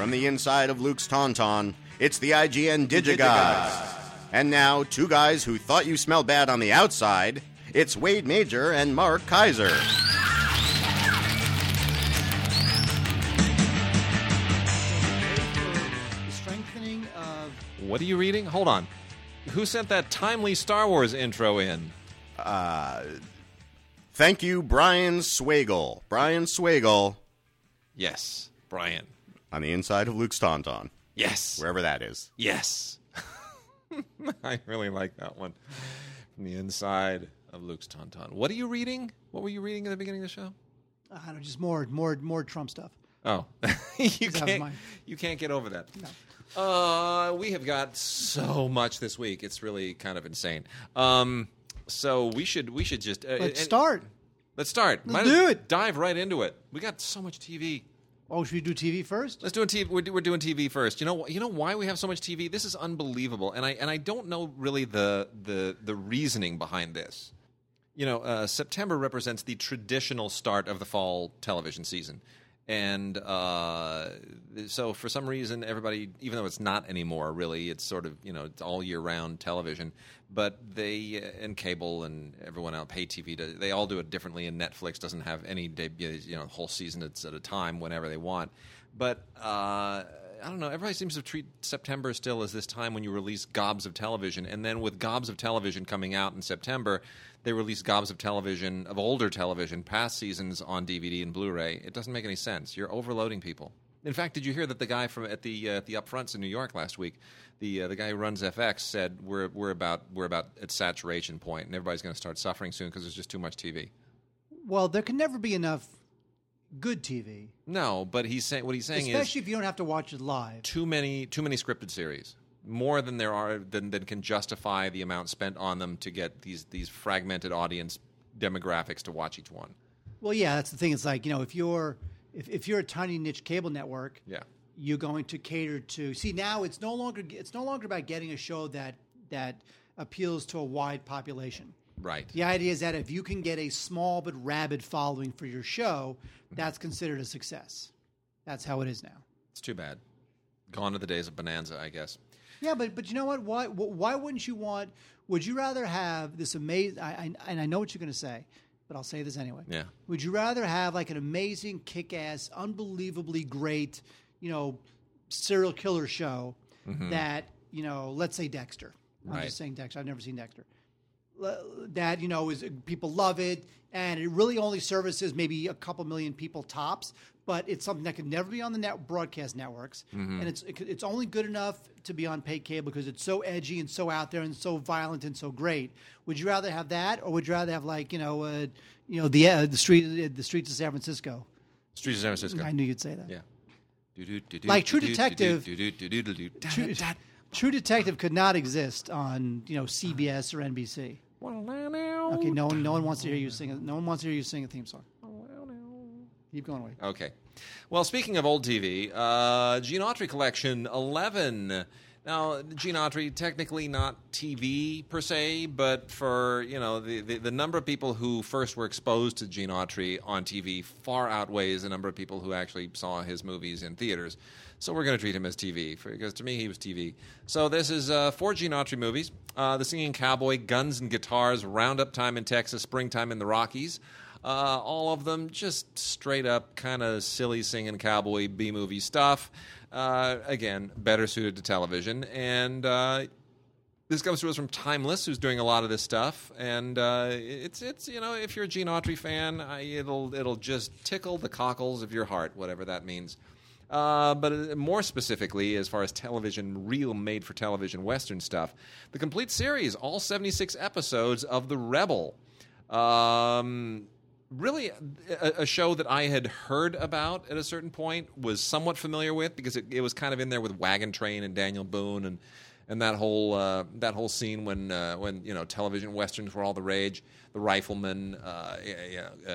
From the inside of Luke's Tauntaun, it's the IGN Digigods. And now, two guys who thought you smelled bad on the outside. It's Wade Major and Mark Kaiser. Strengthening of What are you reading? Hold on. Who sent that timely Star Wars intro in? Uh, thank you, Brian Swagel. Brian Swagel Yes, Brian. On the inside of Luke's Tauntaun, Yes. wherever that is. Yes. I really like that one. From the inside of Luke's Tauntaun. What are you reading? What were you reading at the beginning of the show? I don't know, just more, more, more Trump stuff. Oh, you can't. You can't get over that. No. Uh, we have got so much this week. It's really kind of insane. Um, so we should we should just uh, Let's and- start. Let's start. Let's Might do it. Dive right into it. We got so much TV. Oh, should we do TV first? Let's do a TV. We're, we're doing TV first. You know. You know why we have so much TV? This is unbelievable, and I and I don't know really the the the reasoning behind this. You know, uh, September represents the traditional start of the fall television season, and uh, so for some reason, everybody, even though it's not anymore, really, it's sort of you know it's all year round television. But they uh, and cable and everyone else, pay TV, they all do it differently. And Netflix doesn't have any debut, you know, whole season at a time whenever they want. But uh, I don't know. Everybody seems to treat September still as this time when you release gobs of television, and then with gobs of television coming out in September, they release gobs of television of older television, past seasons on DVD and Blu-ray. It doesn't make any sense. You're overloading people. In fact, did you hear that the guy from at the uh, the upfronts in New York last week, the uh, the guy who runs FX said we're we're about we're about at saturation point, and everybody's going to start suffering soon because there's just too much TV. Well, there can never be enough good TV, No, but he's saying what he's saying is especially if you don't have to watch it live. too many too many scripted series more than there are than, than can justify the amount spent on them to get these these fragmented audience demographics to watch each one Well, yeah, that's the thing. It's like you know, if you're if, if you're a tiny niche cable network, yeah you're going to cater to. See, now it's no longer it's no longer about getting a show that that appeals to a wide population. right The idea is that if you can get a small but rabid following for your show, that's considered a success. That's how it is now. it's too bad gone are the days of bonanza i guess Yeah, but but you know what? Why why wouldn't you want? Would you rather have this amazing? I, I, and I know what you're going to say, but I'll say this anyway. Yeah. Would you rather have like an amazing, kick-ass, unbelievably great, you know, serial killer show that you know, let's say Dexter. I'm Right. just saying Dexter. I've never seen Dexter. That you know is people love it, and it really only services maybe a couple million people tops. But it's something that could never be on the net broadcast networks, and it's it's only good enough to be on paid cable because it's so edgy and so out there and so violent and so great. Would you rather have that, or would you rather have like you know, uh, you know the uh, the street the streets of San Francisco? streets of san francisco I knew you'd say that. yeah Like True Detective- True, Detective could not exist on you know CBS or NBC. Okay, no one no one wants to hear you sing. it. No one wants to hear you sing a theme song. Keep going away. Okay. Well, speaking of old TV, uh, Gene Autry Collection 11. Now, Gene Autry, technically not TV per se, but for, you know, the, the, the number of people who first were exposed to Gene Autry on TV far outweighs the number of people who actually saw his movies in theaters. So we're going to treat him as TV, for, because to me he was TV. So this is uh, four Gene Autry movies. Uh, the Singing Cowboy, Guns and Guitars, Roundup Time in Texas, Springtime in the Rockies. Uh, all of them just straight up kind of silly singing cowboy B movie stuff. Uh, again, better suited to television. And uh, this comes to us from Timeless, who's doing a lot of this stuff. And uh, it's it's you know if you're a Gene Autry fan, I, it'll it'll just tickle the cockles of your heart, whatever that means. Uh, but uh, more specifically, as far as television, real made for television Western stuff, the complete series, all 76 episodes of The Rebel. Um, really, a, a show that I had heard about at a certain point, was somewhat familiar with because it, it was kind of in there with Wagon Train and Daniel Boone and and that whole uh, that whole scene when uh, when you know television westerns were all the rage. The Rifleman, uh, uh,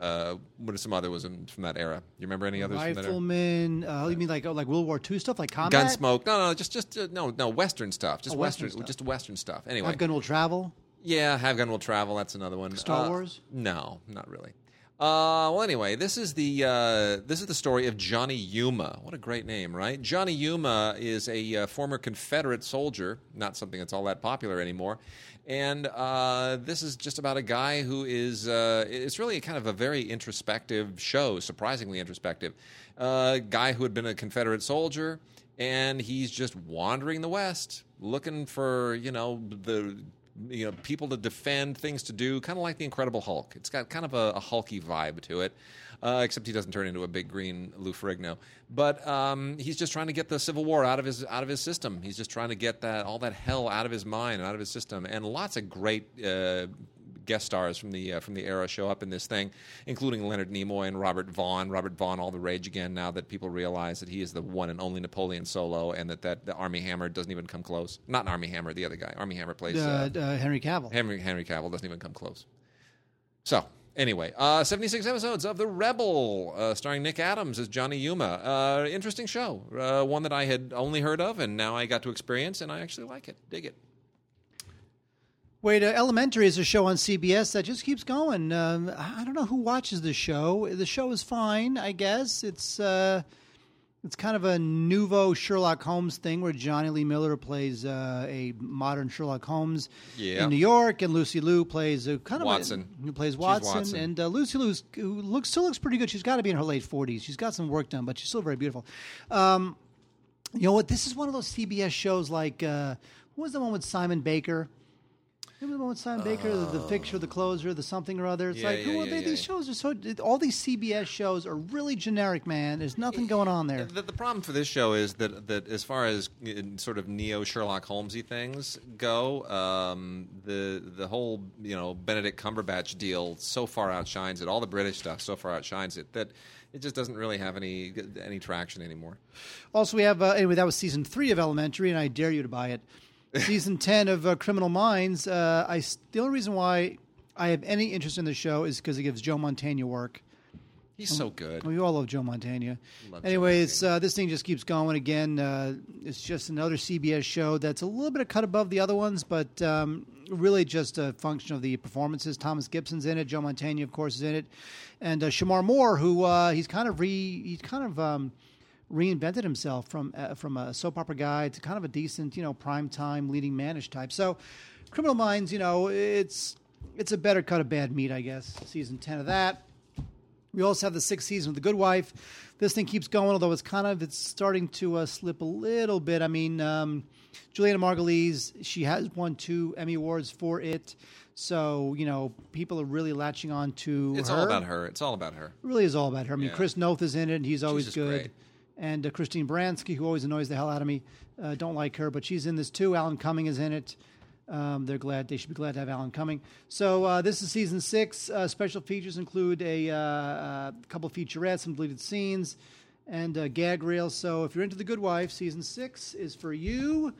uh, what are some other ones from that era? You remember any others from that era? Rifleman. Uh, you mean like oh, like World War II stuff, like combat? Gunsmoke. No, no, just just uh, no, no Western stuff. Just Oh, Western Western, stuff. just Western stuff. Anyway, Gun Will Travel. Yeah, Have Gun Will Travel. That's another one. Star Uh, Wars? No, not really. Uh, well, anyway, this is the uh, this is the story of Johnny Yuma. What a great name, right? Johnny Yuma is a uh, former Confederate soldier, not something that's all that popular anymore. And uh, this is just about a guy who is. Uh, it's really kind of a very introspective show, surprisingly introspective. A guy who had been a Confederate soldier, and he's just wandering the West, looking for you know the you know people to defend, things to do, kind of like the Incredible Hulk. It's got kind of a, a hulky vibe to it, uh, except he doesn't turn into a big green Lou Ferrigno. But um, he's just trying to get the Civil War out of his out of his system. He's just trying to get that all that hell out of his mind and out of his system. And lots of great. Uh, guest stars from the uh, from the era show up in this thing, including Leonard Nimoy and Robert Vaughn. Robert Vaughn, all the rage again now that people realize that he is the one and only Napoleon Solo, and that, that the Armie Hammer doesn't even come close. Not an Armie Hammer, the other guy. Armie Hammer plays Uh, uh, uh, Henry Cavill. Henry Henry Cavill doesn't even come close. So anyway, uh, seventy six episodes of The Rebel, uh, starring Nick Adams as Johnny Yuma. Uh, interesting show, uh, one that I had only heard of, and now I got to experience, and I actually like it, dig it. Wait, uh, Elementary is a show on CBS that just keeps going. Um, I don't know who watches the show. The show is fine, I guess. It's uh, it's kind of a nouveau Sherlock Holmes thing where Jonny Lee Miller plays uh, a modern Sherlock Holmes Yeah. in New York, and Lucy Liu plays a kind of Watson. A, who plays Watson, Watson. and uh, Lucy Liu who looks still looks pretty good. She's got to be in her late forties. She's got some work done, but she's still very beautiful. Um, you know what? This is one of those CBS shows like uh, what was the one with Simon Baker? Remember with Simon Baker, the, the fixture, the closer, the something or other? It's Yeah, like, yeah, who are yeah, they? yeah, These shows are so. All these CBS shows are really generic, man. There's nothing going on there. The, the problem for this show is that that as far as uh, sort of neo Sherlock Holmesy things go, um, the the whole you know Benedict Cumberbatch deal so far outshines it. All the British stuff so far outshines it that it just doesn't really have any any traction anymore. Also, we have uh, anyway. That was season three of Elementary, and I dare you to buy it. Season ten of uh, Criminal Minds. Uh, I the only reason why I have any interest in the show is because it gives Joe Mantegna work. He's so good. We all love Joe Mantegna. Love Joe anyway, uh, this thing just keeps going. Again, uh, it's just another CBS show that's a little bit of cut above the other ones, but um, really just a function of the performances. Thomas Gibson's in it. Joe Mantegna, of course, is in it, and uh, Shemar Moore, who uh, he's kind of re he's kind of um, reinvented himself from uh, from a soap opera guy to kind of a decent, you know, prime time leading manish type. So, Criminal Minds, you know, it's it's a better cut of bad meat, I guess. Season ten of that. We also have the sixth season of The Good Wife. This thing keeps going, although it's kind of it's starting to uh, slip a little bit. I mean, um, Julianna Margulies, she has won two Emmy awards for it, so you know people are really latching on to It's her. all about her. It's all about her. It really is all about her. I mean, Yeah. Chris Noth is in it, and he's always good. great. And uh, Christine Baranski, who always annoys the hell out of me, uh, don't like her, but she's in this too. Alan Cumming is in it. Um, they're glad. They should be glad to have Alan Cumming. So uh, this is season six. Uh, special features include a uh, uh, couple featurettes, some deleted scenes, and gag reels. So if you're into The Good Wife, season six is for you.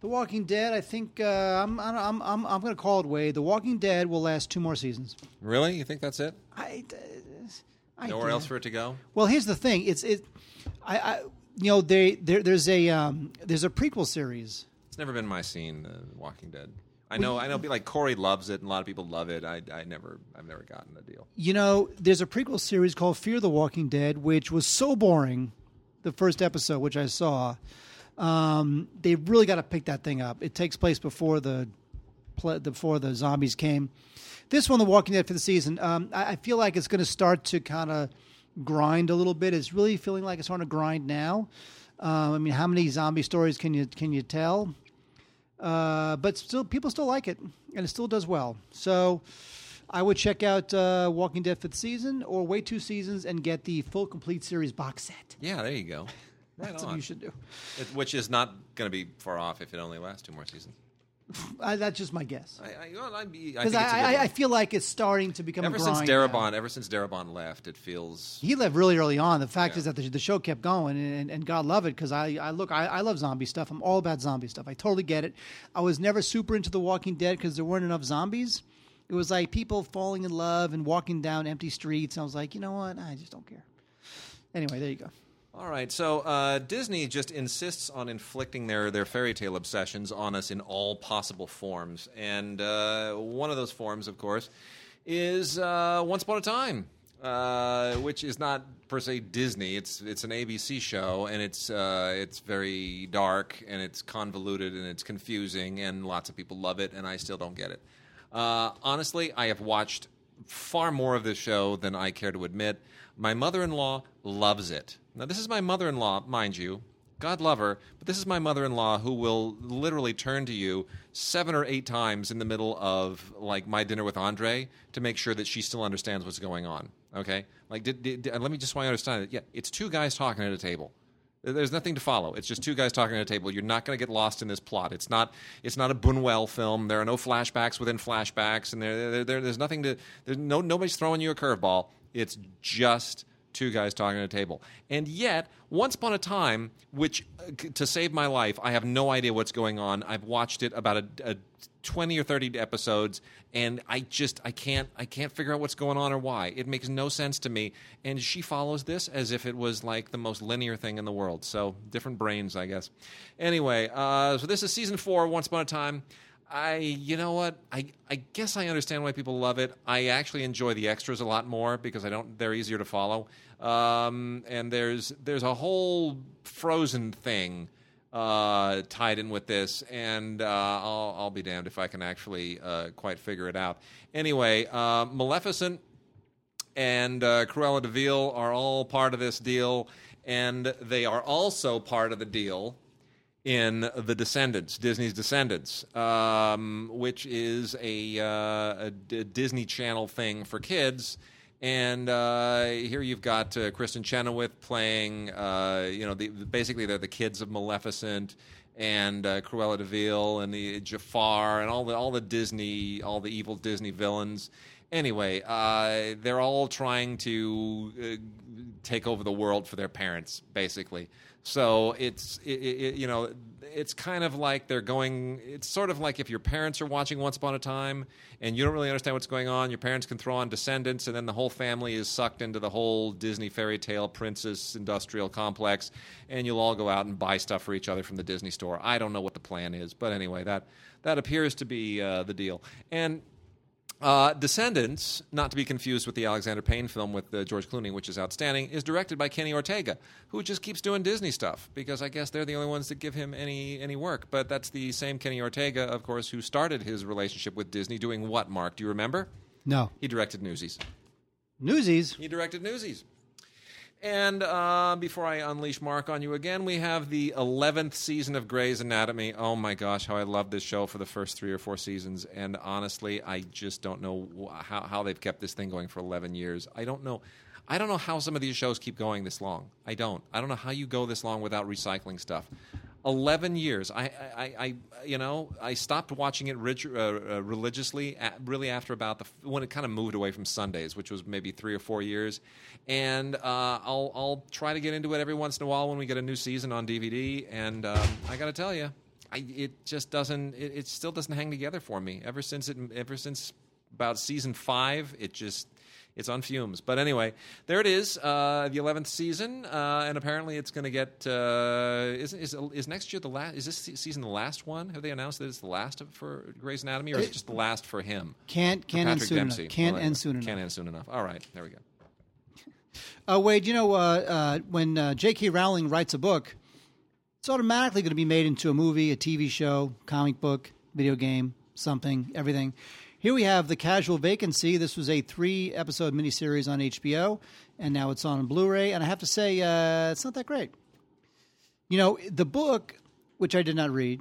The Walking Dead. I think uh, I'm I'm I'm I'm going to call it way. The Walking Dead will last two more seasons. Really? You think that's it? I. I Nowhere else for it to go? Well, here's the thing. It's it. I, I you know they there, there's a um, there's a prequel series. It's never been my scene, uh, Walking Dead. I know, I know. Be like Corey loves it, and a lot of people love it. I, I never, I've never gotten the deal. You know, there's a prequel series called Fear the Walking Dead, which was so boring. The first episode, which I saw, um, they really got to pick that thing up. It takes place before the pl- before the zombies came. This one, The Walking Dead for the season, um, I, I feel like it's going to start to kind of grind a little bit. It's really feeling like it's starting to grind now. Um, I mean, how many zombie stories can you can you tell? Uh, but still, people still like it, and it still does well. So, I would check out uh, Walking Dead fifth season, or wait two seasons and get the full complete series box set. Yeah, there you go. Right That's on. what you should do. It- which is not going to be far off if it only lasts two more seasons. I, that's just my guess. I, I, well, I Because I, it's a good I, I feel like it's starting to become ever since. Darabont, ever since Darabont left, it feels He left really early on. The fact Yeah. is that the, the show kept going, and, and God love it because I, I look, I, I love zombie stuff. I'm all about zombie stuff. I totally get it. I was never super into The Walking Dead because there weren't enough zombies. It was like people falling in love and walking down empty streets. And I was like, you know what? I just don't care. Anyway, there you go. All right, so uh, Disney just insists on inflicting their, their fairy tale obsessions on us in all possible forms, and uh, one of those forms, of course, is uh, Once Upon a Time. uh, which is not per se Disney. It's it's an ABC show, and it's uh, it's very dark and it's convoluted and it's confusing, and lots of people love it, and I still don't get it. Uh, honestly, I have watched far more of this show than I care to admit. My mother-in-law loves it. Now, this is my mother-in-law, mind you. God love her, but this is my mother in law who will literally turn to you seven or eight times in the middle of like my dinner with Andre to make sure that she still understands what's going on. Okay? Like, did, did, did- let me just want you to understand it. Yeah, it's two guys talking at a table. There's nothing to follow. It's just two guys talking at a table. You're not going to get lost in this plot. It's not. It's not a Buñuel film. There are no flashbacks within flashbacks, and there, there, there- there's nothing to. There's no nobody's throwing you a curveball. It's just two guys talking at a table. And yet, once upon a time, which uh, to save my life, I have no idea what's going on. I've watched it about a, a 20 or 30 episodes and I just I can't I can't figure out what's going on or why. It makes no sense to me. And she follows this as if it was like the most linear thing in the world. So, different brains, I guess. Anyway, uh, so this is season 4 once upon a time. I, you know what? I, I guess I understand why people love it. I actually enjoy the extras a lot more because I don't. They're easier to follow. Um, and there's there's a whole Frozen thing uh, tied in with this, and uh, I'll, I'll be damned if I can actually uh, quite figure it out. Anyway, uh, Maleficent and uh, Cruella de Vil are all part of this deal, and they are also part of the deal in The Descendants, Disney's Descendants, um, which is a, uh, a D- Disney Channel thing for kids. And uh, here you've got uh, Kristin Chenoweth playing, uh, you know, the, basically they're the kids of Maleficent and uh, Cruella de Vil and the Jafar and all the all the Disney, all the evil Disney villains. Anyway, uh, they're all trying to uh, take over the world for their parents, basically. So it's it, it, you know it's kind of like they're going. It's sort of like if your parents are watching Once Upon a Time and you don't really understand what's going on. Your parents can throw on Descendants, and then the whole family is sucked into the whole Disney fairy tale princess industrial complex, and you'll all go out and buy stuff for each other from the Disney store. I don't know what the plan is, but anyway, that that appears to be uh, the deal. And uh, Descendants, not to be confused with the Alexander Payne film with uh, George Clooney, which is outstanding, is directed by Kenny Ortega, who just keeps doing Disney stuff because I guess they're the only ones that give him any any work. But that's the same Kenny Ortega, of course, who started his relationship with Disney doing what? Mark, do you remember? No. He directed Newsies. Newsies. He directed Newsies. And uh, before I unleash Mark on you again, we have the 11th season of Grey's Anatomy. Oh my gosh, how I loved this show for the first three or four seasons. And honestly, I just don't know how, how they've kept this thing going for 11 years. I don't know. I don't know how some of these shows keep going this long. I don't. I don't know how you go this long without recycling stuff. 11 years. I, I, I you know, I stopped watching it uh, uh, religiously at, really after about the when it kind of moved away from Sundays, which was maybe three or four years. And uh, I'll I'll try to get into it every once in a while when we get a new season on DVD. And um, I got to tell you, I, it just doesn't. It, it still doesn't hang together for me. Ever since it, ever since about season five, it just it's on fumes. But anyway, there it is, uh, the eleventh season, uh, and apparently it's going to get. Uh, is, is is next year the last? Is this season the last one? Have they announced that it's the last of, for Grey's Anatomy, or is it just the last for him? Can't can't end soon Dempsey. enough. Can't Well, end soon Can't enough. end soon enough. All right, there we go. Uh, Wade, you know, uh, uh, when uh, J.K. Rowling writes a book, it's automatically going to be made into a movie, a TV show, comic book, video game, something, everything. Here we have The Casual Vacancy. This was a three episode miniseries on HBO, and now it's on Blu ray. And I have to say, uh, it's not that great. You know, the book, which I did not read,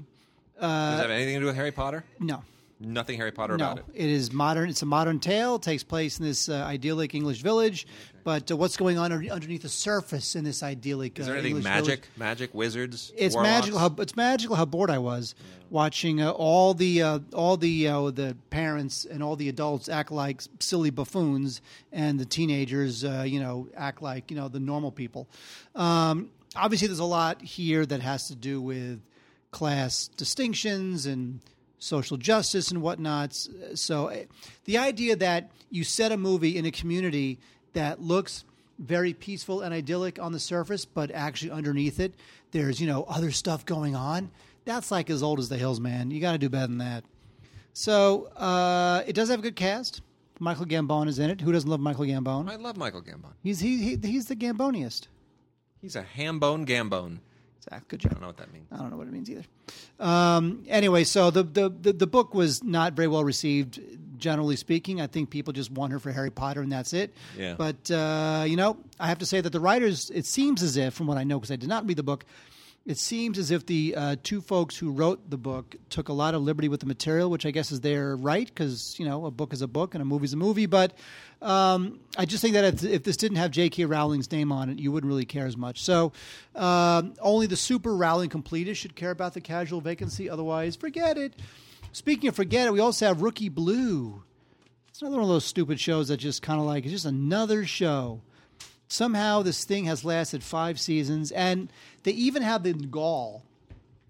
Does it have anything to do with Harry Potter? no. Nothing Harry Potter No, about it. it is modern. It's a modern tale. It takes place in this uh, idyllic English village. But uh, what's going on underneath the surface in this idyllic? Is there uh, anything English magic? village? Magic wizards? It's warlocks? magical. How, it's magical how bored I was watching uh, all the uh, all the uh, the parents and all the adults act like silly buffoons, and the teenagers, uh, you know, act like you know the normal people. Um, obviously, there's a lot here that has to do with class distinctions and social justice and whatnot. So, uh, the idea that you set a movie in a community that looks very peaceful and idyllic on the surface, but actually underneath it, there's you know other stuff going on. That's like as old as the hills, man. You got to do better than that. So uh, it does have a good cast. Michael Gambon is in it. Who doesn't love Michael Gambon? I love Michael Gambon. He's he, he he's the Gamboniest. He's a hambone gambone. Zach, good I don't know what that means. I don't know what it means either. Um, anyway, so the, the, the, the book was not very well received, generally speaking. I think people just want her for Harry Potter, and that's it. Yeah. But, uh, you know, I have to say that the writers, it seems as if, from what I know, because I did not read the book, it seems as if the uh, two folks who wrote the book took a lot of liberty with the material, which I guess is their right, because, you know, a book is a book and a movie is a movie. But um, I just think that if, if this didn't have J.K. Rowling's name on it, you wouldn't really care as much. So um, only the super Rowling completists should care about the casual vacancy. Otherwise, forget it. Speaking of forget it, we also have Rookie Blue. It's another one of those stupid shows that just kind of like, it's just another show. Somehow this thing has lasted five seasons, and they even have the gall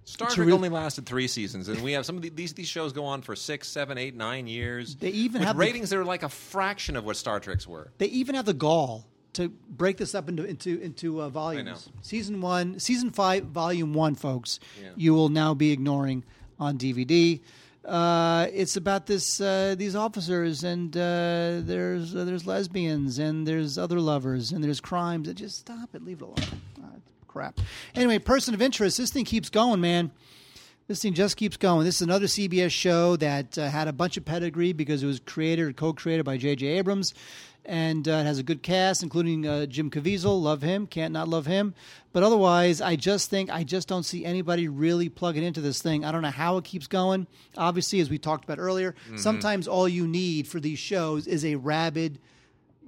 Star Trek re- only lasted three seasons, and we have some of the, these these shows go on for six, seven, eight, nine years. They even with have the- ratings that are like a fraction of what Star Trek's were. They even have the gall to break this up into into into uh, volumes. know. Season one, season five, volume one, folks. Yeah. You will now be ignoring on DVD. Uh, it's about this uh, these officers and uh, there's uh, there's lesbians and there's other lovers and there's crimes. Just stop it, leave it alone. Uh, crap. Anyway, person of interest. This thing keeps going, man. This thing just keeps going. This is another CBS show that uh, had a bunch of pedigree because it was created or co-created by J.J. Abrams, and uh, it has a good cast, including uh, Jim Caviezel. Love him, can't not love him. But otherwise, I just think I just don't see anybody really plugging into this thing. I don't know how it keeps going. Obviously, as we talked about earlier, sometimes all you need for these shows is a rabid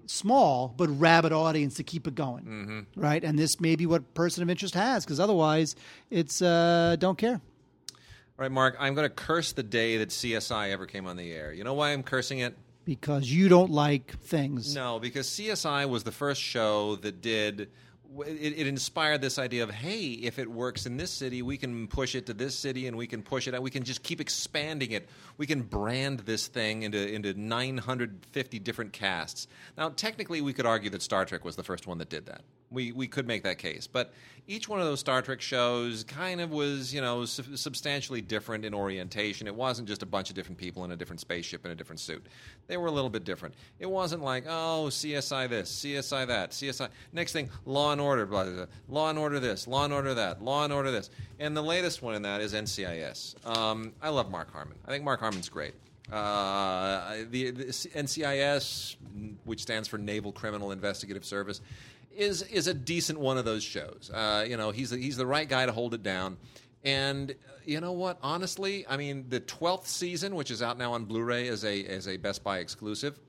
small but rabid audience to keep it going, right? And this may be what person of interest has, because otherwise, it's uh, don't care. All right, Mark, I'm going to curse the day that CSI ever came on the air. You know why I'm cursing it? Because you don't like things. No, because CSI was the first show that did. It, it inspired this idea of hey, if it works in this city, we can push it to this city, and we can push it out. We can just keep expanding it. We can brand this thing into into 950 different casts. Now, technically, we could argue that Star Trek was the first one that did that. We we could make that case, but each one of those Star Trek shows kind of was you know su- substantially different in orientation. It wasn't just a bunch of different people in a different spaceship in a different suit. They were a little bit different. It wasn't like oh CSI this, CSI that, CSI next thing Law and Order, blah, blah, blah. Law and Order this, Law and Order that, Law and Order this, and the latest one in that is NCIS. Um, I love Mark Harmon. I think Mark Harmon's great. Uh, the, the NCIS, which stands for Naval Criminal Investigative Service, is is a decent one of those shows. Uh, you know, he's he's the right guy to hold it down. And uh, you know what? Honestly, I mean, the twelfth season, which is out now on Blu-ray, is a is a Best Buy exclusive.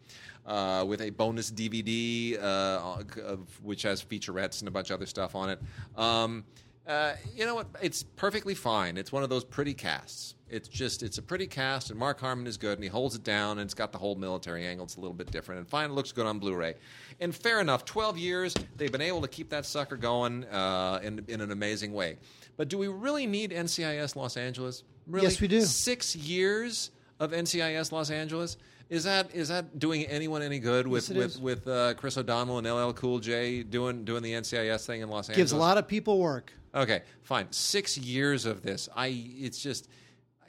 Uh, with a bonus DVD, uh, of, which has featurettes and a bunch of other stuff on it. Um, uh, you know what? It's perfectly fine. It's one of those pretty casts. It's just it's a pretty cast, and Mark Harmon is good, and he holds it down, and it's got the whole military angle. It's a little bit different, and fine, it looks good on Blu-ray. And fair enough, twelve years they've been able to keep that sucker going uh, in in an amazing way. But do we really need NCIS Los Angeles? Really? Yes, we do. Six years of NCIS Los Angeles. Is that is that doing anyone any good with Yes, with, is. with uh, Chris O'Donnell and LL Cool J doing doing the NCIS thing in Los Angeles? Gives a lot of people work. Okay, fine. Six years of this. I. It's just,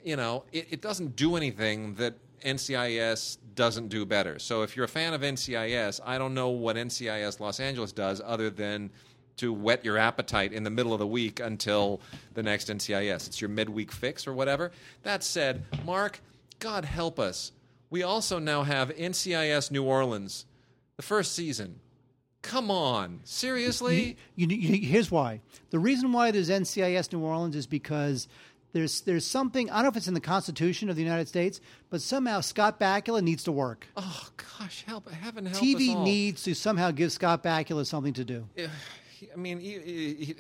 you know, it, it doesn't do anything that NCIS doesn't do better. So if you're a fan of NCIS, I don't know what NCIS Los Angeles does other than to whet your appetite in the middle of the week until the next NCIS. It's your midweek fix or whatever. That said, Mark, God help us. We also now have NCIS New Orleans, the first season. Come on, seriously? You, you, here's why. The reason why there's NCIS New Orleans is because there's there's something I don't know if it's in the Constitution of the United States, but somehow Scott Bakula needs to work. Oh gosh, help! Heaven help us TV all. needs to somehow give Scott Bakula something to do. I mean, he, he, he-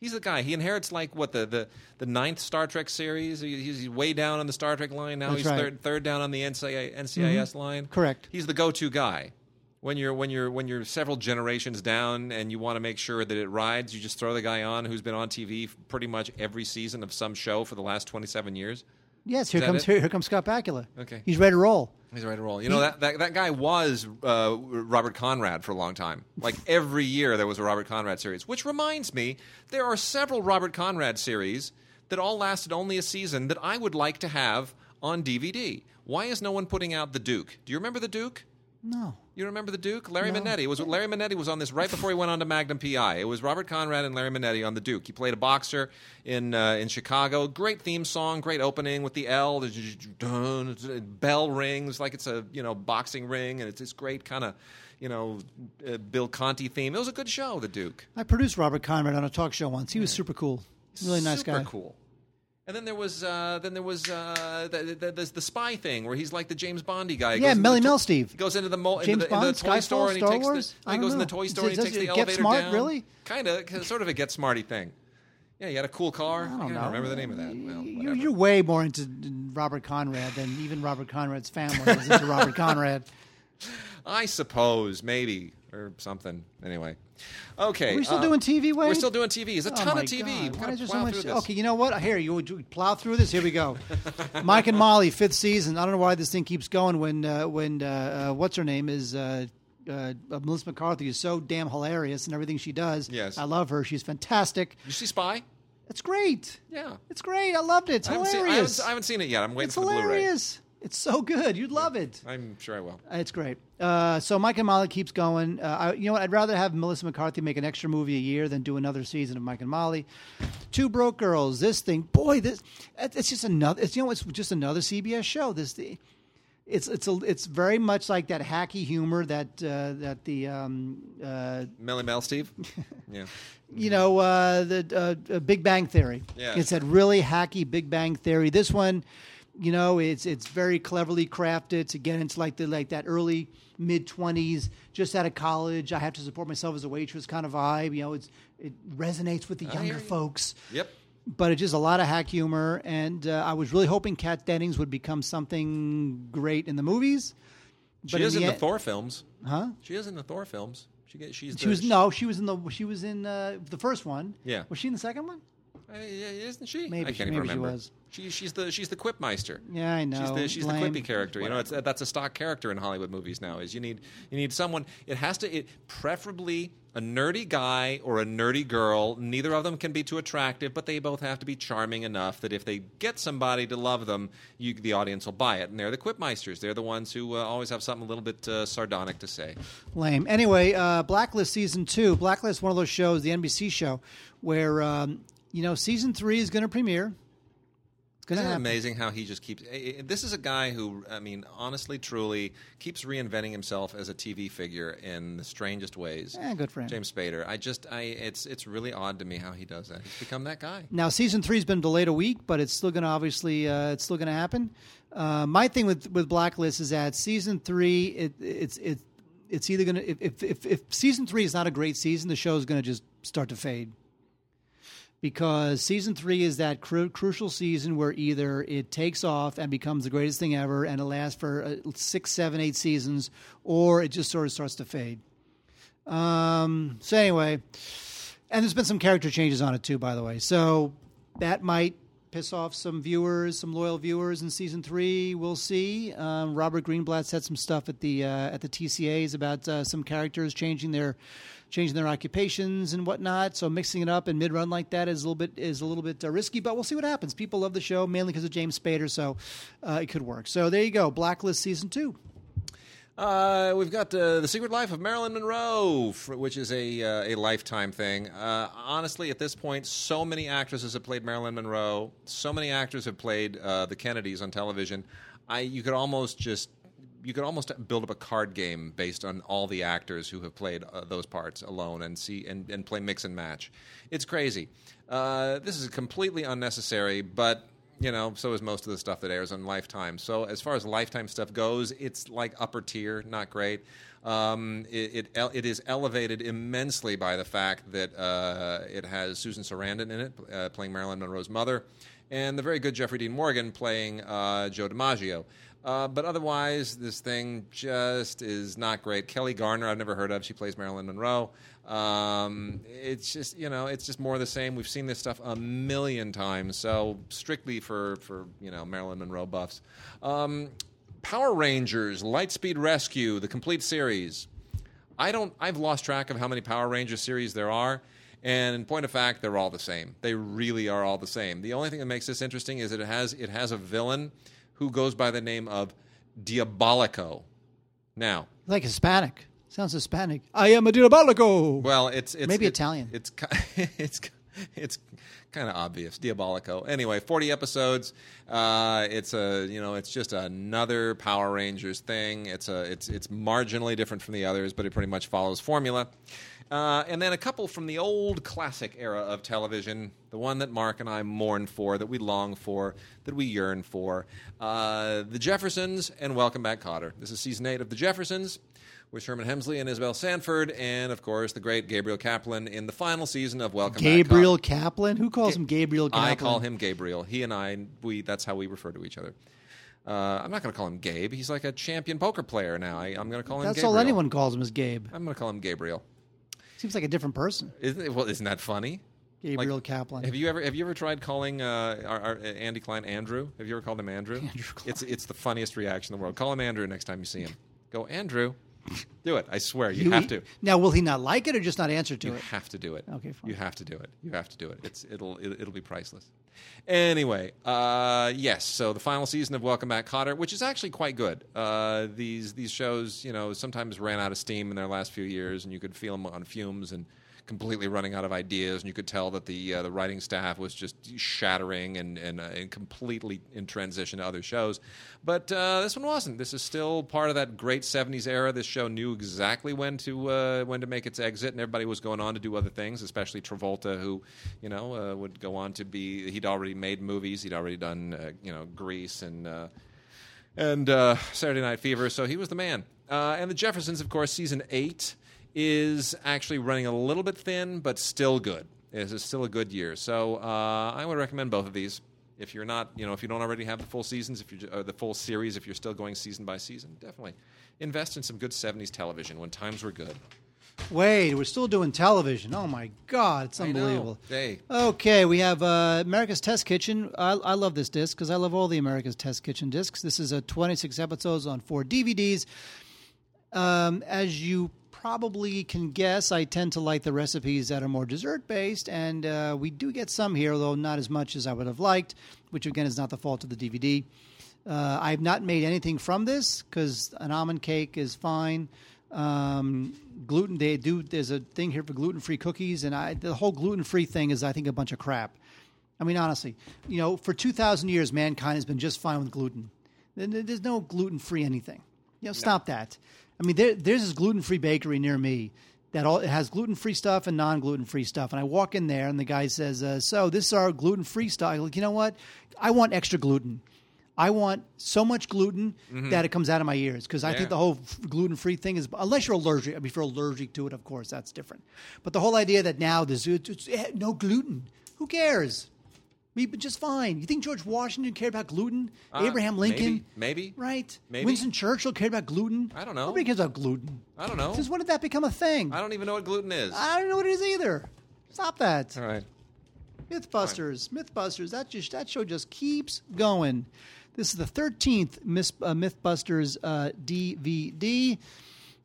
he's the guy. He inherits like what the the, the ninth Star Trek series. He- He's way down on the Star Trek line now. That's he's right. Mm-hmm. third third down on the NCIS, NCIS line. Correct. He's the go-to guy. When you're when you're when you're several generations down and you want to make sure that it rides, you just throw the guy on who's been on TV pretty much every season of some show for the last 27 years. Yes, here comes here, here comes Scott Bakula. Okay. he's ready to roll. He's ready to roll. You know that, that that guy was uh, Robert Conrad for a long time. Like every year there was a Robert Conrad series. Which reminds me, there are several Robert Conrad series that all lasted only a season that I would like to have on DVD. Why is no one putting out the Duke? Do you remember the Duke? No. You remember the Duke? Larry No. Manetti. It was Larry Manetti was on this right before he went on to Magnum PI. It was Robert Conrad and Larry Manetti on the Duke. He played a boxer in uh, in Chicago. Great theme song, great opening with the L. The bell rings like it's a you know boxing ring, and it's this great kind of you know uh, Bill Conti theme. It was a good show, the Duke. I produced Robert Conrad on a talk show once. He was super cool. Really nice Super guy. Super cool. And then there was uh, then there was uh, the, the, the, the spy thing where he's like the James Bondy guy. He Yeah, Melly Mel Steve. He goes into the mo- James into the, into the toy Skyfall, store and he Star takes Wars? the I he don't in the know. toy Does- and he takes it the get elevator smart, down. really? Kind of, sort of a get smarty thing. Yeah, he had a cool car. I don't can't know. remember the name of that. Well, You- whatever. You're way more into Robert Conrad than even Robert Conrad's family is into Robert Conrad. I suppose maybe or something. Anyway, okay. we're we still uh, doing TV, Wade? We're still doing TV. There's a Oh ton of TV. Why gotta is there so much? Okay, you know what? Here, you would plow through this. Here we go. Mike and Molly, fifth season. I don't know why this thing keeps going. When uh, when uh, uh, what's her name is uh, uh, Melissa McCarthy is so damn hilarious and everything she does. Yes. I love her. She's fantastic. You see Spy? It's great. Yeah. It's great. I loved it. It's I haven't, seen, I, hilarious. haven't, I haven't seen it yet. I'm waiting it's for the Blu-ray. It's so good. You'd love it. I'm sure I will. It's great. Uh, so Mike and Molly keeps going. Uh, I, you know what? I'd rather have Melissa McCarthy make an extra movie a year than do another season of Mike and Molly. Two broke girls. This thing, boy, this it's just another. It's you know, it's just another CBS show. This the. It's it's a, it's very much like that hacky humor that uh, that the um, uh, Melly Mel Steve? yeah. you know uh, the uh, uh, Big Bang Theory. Yes. It's that really hacky Big Bang Theory. This one, you know, it's it's very cleverly crafted. To get into like the like that early mid twenties, just out of college. I have to support myself as a waitress kind of vibe. You know, it's it resonates with the younger you. folks. Yep. But it's just a lot of hack humor, and uh, I was really hoping Kat Dennings would become something great in the movies. But She is in the end- Thor films. huh? She is in the Thor films. She get, she's She the, was no, she was in the she was in uh, the first one. Yeah. was she in the second one? Uh, isn't she? Maybe I can't even maybe she remember. was. She, she's the she's the Quipmeister. Yeah, I know. She's the she's the quippy character. You know, it's, that's a stock character in Hollywood movies now. Is you need you need someone. It has to it preferably a nerdy guy or a nerdy girl. Neither of them can be too attractive, but they both have to be charming enough that if they get somebody to love them, you, the audience will buy it. And they're the Quipmeisters. They're the ones who uh, always have something a little bit uh, sardonic to say. Lame. Anyway, uh, Blacklist season two. Blacklist, one of those shows, the NBC show, where um, you know season three is going to premiere. It's going to happen. amazing how he just keeps? eh, eh, This is a guy who, I mean, honestly, truly keeps reinventing himself as a TV figure in the strangest ways. Eh, good for him. James Spader. I just, I, it's, it's really odd to me how he does that. He's become that guy. Now season three's been delayed a week, but it's still going to obviously uh, it's still going to happen. Uh, my thing with with Blacklist is that season three it, it's it, it's either going to if, if if if season three is not a great season, the show is going to just start to fade. Because season three is that cru- crucial season where either it takes off and becomes the greatest thing ever, and it lasts for uh, six, seven, eight seasons, or it just sort of starts to fade. Um, so anyway, and there's been some character changes on it too, by the way. So that might piss off some viewers, some loyal viewers in season three. We'll see. Um, Robert Greenblatt said some stuff at the uh, at the TCAs about uh, some characters changing their changing their occupations and whatnot. So mixing it up in mid run like that is a little bit is a little bit uh, risky, but we'll see what happens. People love the show mainly because of James Spader, so uh, it could work. So there you go, Blacklist season two. Uh, we've got uh, the Secret Life of Marilyn Monroe, which is a uh, a lifetime thing. Uh, honestly, at this point, so many actresses have played Marilyn Monroe. So many actors have played uh, the Kennedys on television. I you could almost just you could almost build up a card game based on all the actors who have played uh, those parts alone and see and, and play mix and match. It's crazy. Uh, this is completely unnecessary, but you know, so is most of the stuff that airs on Lifetime. So as far as Lifetime stuff goes, it's like upper tier, not great. Um, it, it it is elevated immensely by the fact that uh, it has Susan Sarandon in it, uh, playing Marilyn Monroe's mother, and the very good Jeffrey Dean Morgan playing uh, Joe DiMaggio. Uh, but otherwise, this thing just is not great. Kelly Garner, I've never heard of. She plays Marilyn Monroe. Um, it's just you know, it's just more of the same. We've seen this stuff a million times. So strictly for for you know Marilyn Monroe buffs. Um, Power Rangers, Lightspeed Rescue, the complete series. I don't. I've lost track of how many Power Ranger series there are. And in point of fact, they're all the same. They really are all the same. The only thing that makes this interesting is that it has it has a villain who goes by the name of Diabolico. Now, Like Hispanic. Sounds Hispanic. I am a diabolico. well, it's it's Maybe it- Italian. It's it's it's kind of obvious. Diabolico. Anyway, forty episodes. Uh, it's a you know it's just another Power Rangers thing. It's a it's it's marginally different from the others, but it pretty much follows formula. Uh, and then a couple from the old classic era of television, the one that Mark and I mourn for, that we long for, that we yearn for. Uh, the Jeffersons and Welcome Back, Kotter. This is season eight of The Jeffersons with Sherman Hemsley and Isabel Sanford, and of course the great Gabriel Kaplan in the final season of Welcome Gabriel Back. Kotter. Kaplan? Who calls him Gabriel Kaplan? I call him Gabriel. He and I, we that's how we refer to each other. Uh, I'm not going to call him Gabe. He's like a champion poker player now. I, I'm going to call him. That's Gabriel. all anyone calls him is Gabe. I'm going to call him Gabriel. Seems like a different person. Isn't it, well? Isn't that funny? Gabriel Like, Kaplan. Have you ever have you ever tried calling uh, our, our Andy Klein Andrew? Have you ever called him Andrew? Andrew Klein. It's it's the funniest reaction in the world. Call him Andrew next time you see him. Go Andrew. Do it. I swear you, You- have to. Now, will he not like it or just not answer to You it? You have to do it. Okay, fine. You have to do it. You have to do it. It's it'll it, it'll be priceless. Anyway, uh, yes. So the final season of Welcome Back, Kotter, which is actually quite good. Uh, these these shows, you know, sometimes ran out of steam in their last few years, and you could feel them on fumes and completely running out of ideas, and you could tell that the uh, the writing staff was just shattering and and, uh, and completely in transition to other shows. But uh, this one wasn't. This is still part of that great '70s era. This show knew exactly when to uh, when to make its exit, and everybody was going on to do other things, especially Travolta, who you know uh, would go on to be. He'd already made movies. He'd already done uh, you know Grease and. And Saturday Night Fever. So he was the man. And the Jeffersons, of course, season eight is actually running a little bit thin, but still good. It is still a good year. So uh, I would recommend both of these. If you're not, you know, if you don't already have the full seasons, if you or the full series, if you're still going season by season, definitely invest in some good '70s television when times were good. Wait, we're still doing television. Oh my God, it's unbelievable. Hey. Okay, we have uh, America's Test Kitchen. I, I love this disc because I love all the America's Test Kitchen discs. This is a 26 episodes on four DVDs. Um, as you probably can guess, I tend to like the recipes that are more dessert based, and uh, we do get some here, though not as much as I would have liked, which again is not the fault of the DVD. Uh, I've not made anything from this because an almond cake is fine. Um, gluten, they do. There's a thing here for gluten free cookies, and I, the whole gluten free thing is, I think, a bunch of crap. I mean, honestly, you know, for two thousand years, mankind has been just fine with gluten. There- there- There's no gluten free anything. You know, stop that. I mean, there, there's this gluten free bakery near me that all it has gluten free stuff and non gluten free stuff. And I walk in there, and the guy says, uh, "So this is our gluten free stuff." I'm like, you know what? I want extra gluten. I want so much gluten that it comes out of my ears because I Yeah. think the whole gluten free thing is unless you're allergic. I mean, if you're allergic to it, of course, that's different. But the whole idea that now there's no gluten, who cares? We but just fine. You think George Washington cared about gluten? Uh, Abraham Lincoln, maybe, maybe. right? Maybe. Winston Churchill cared about gluten. I don't know. Nobody cares about gluten. I don't know. Since when did that become a thing? I don't even know what gluten is. I don't know what it is either. Stop that. All right. Mythbusters, Mythbusters. That just that show just keeps going. This is the thirteenth uh, Mythbusters uh, DVD.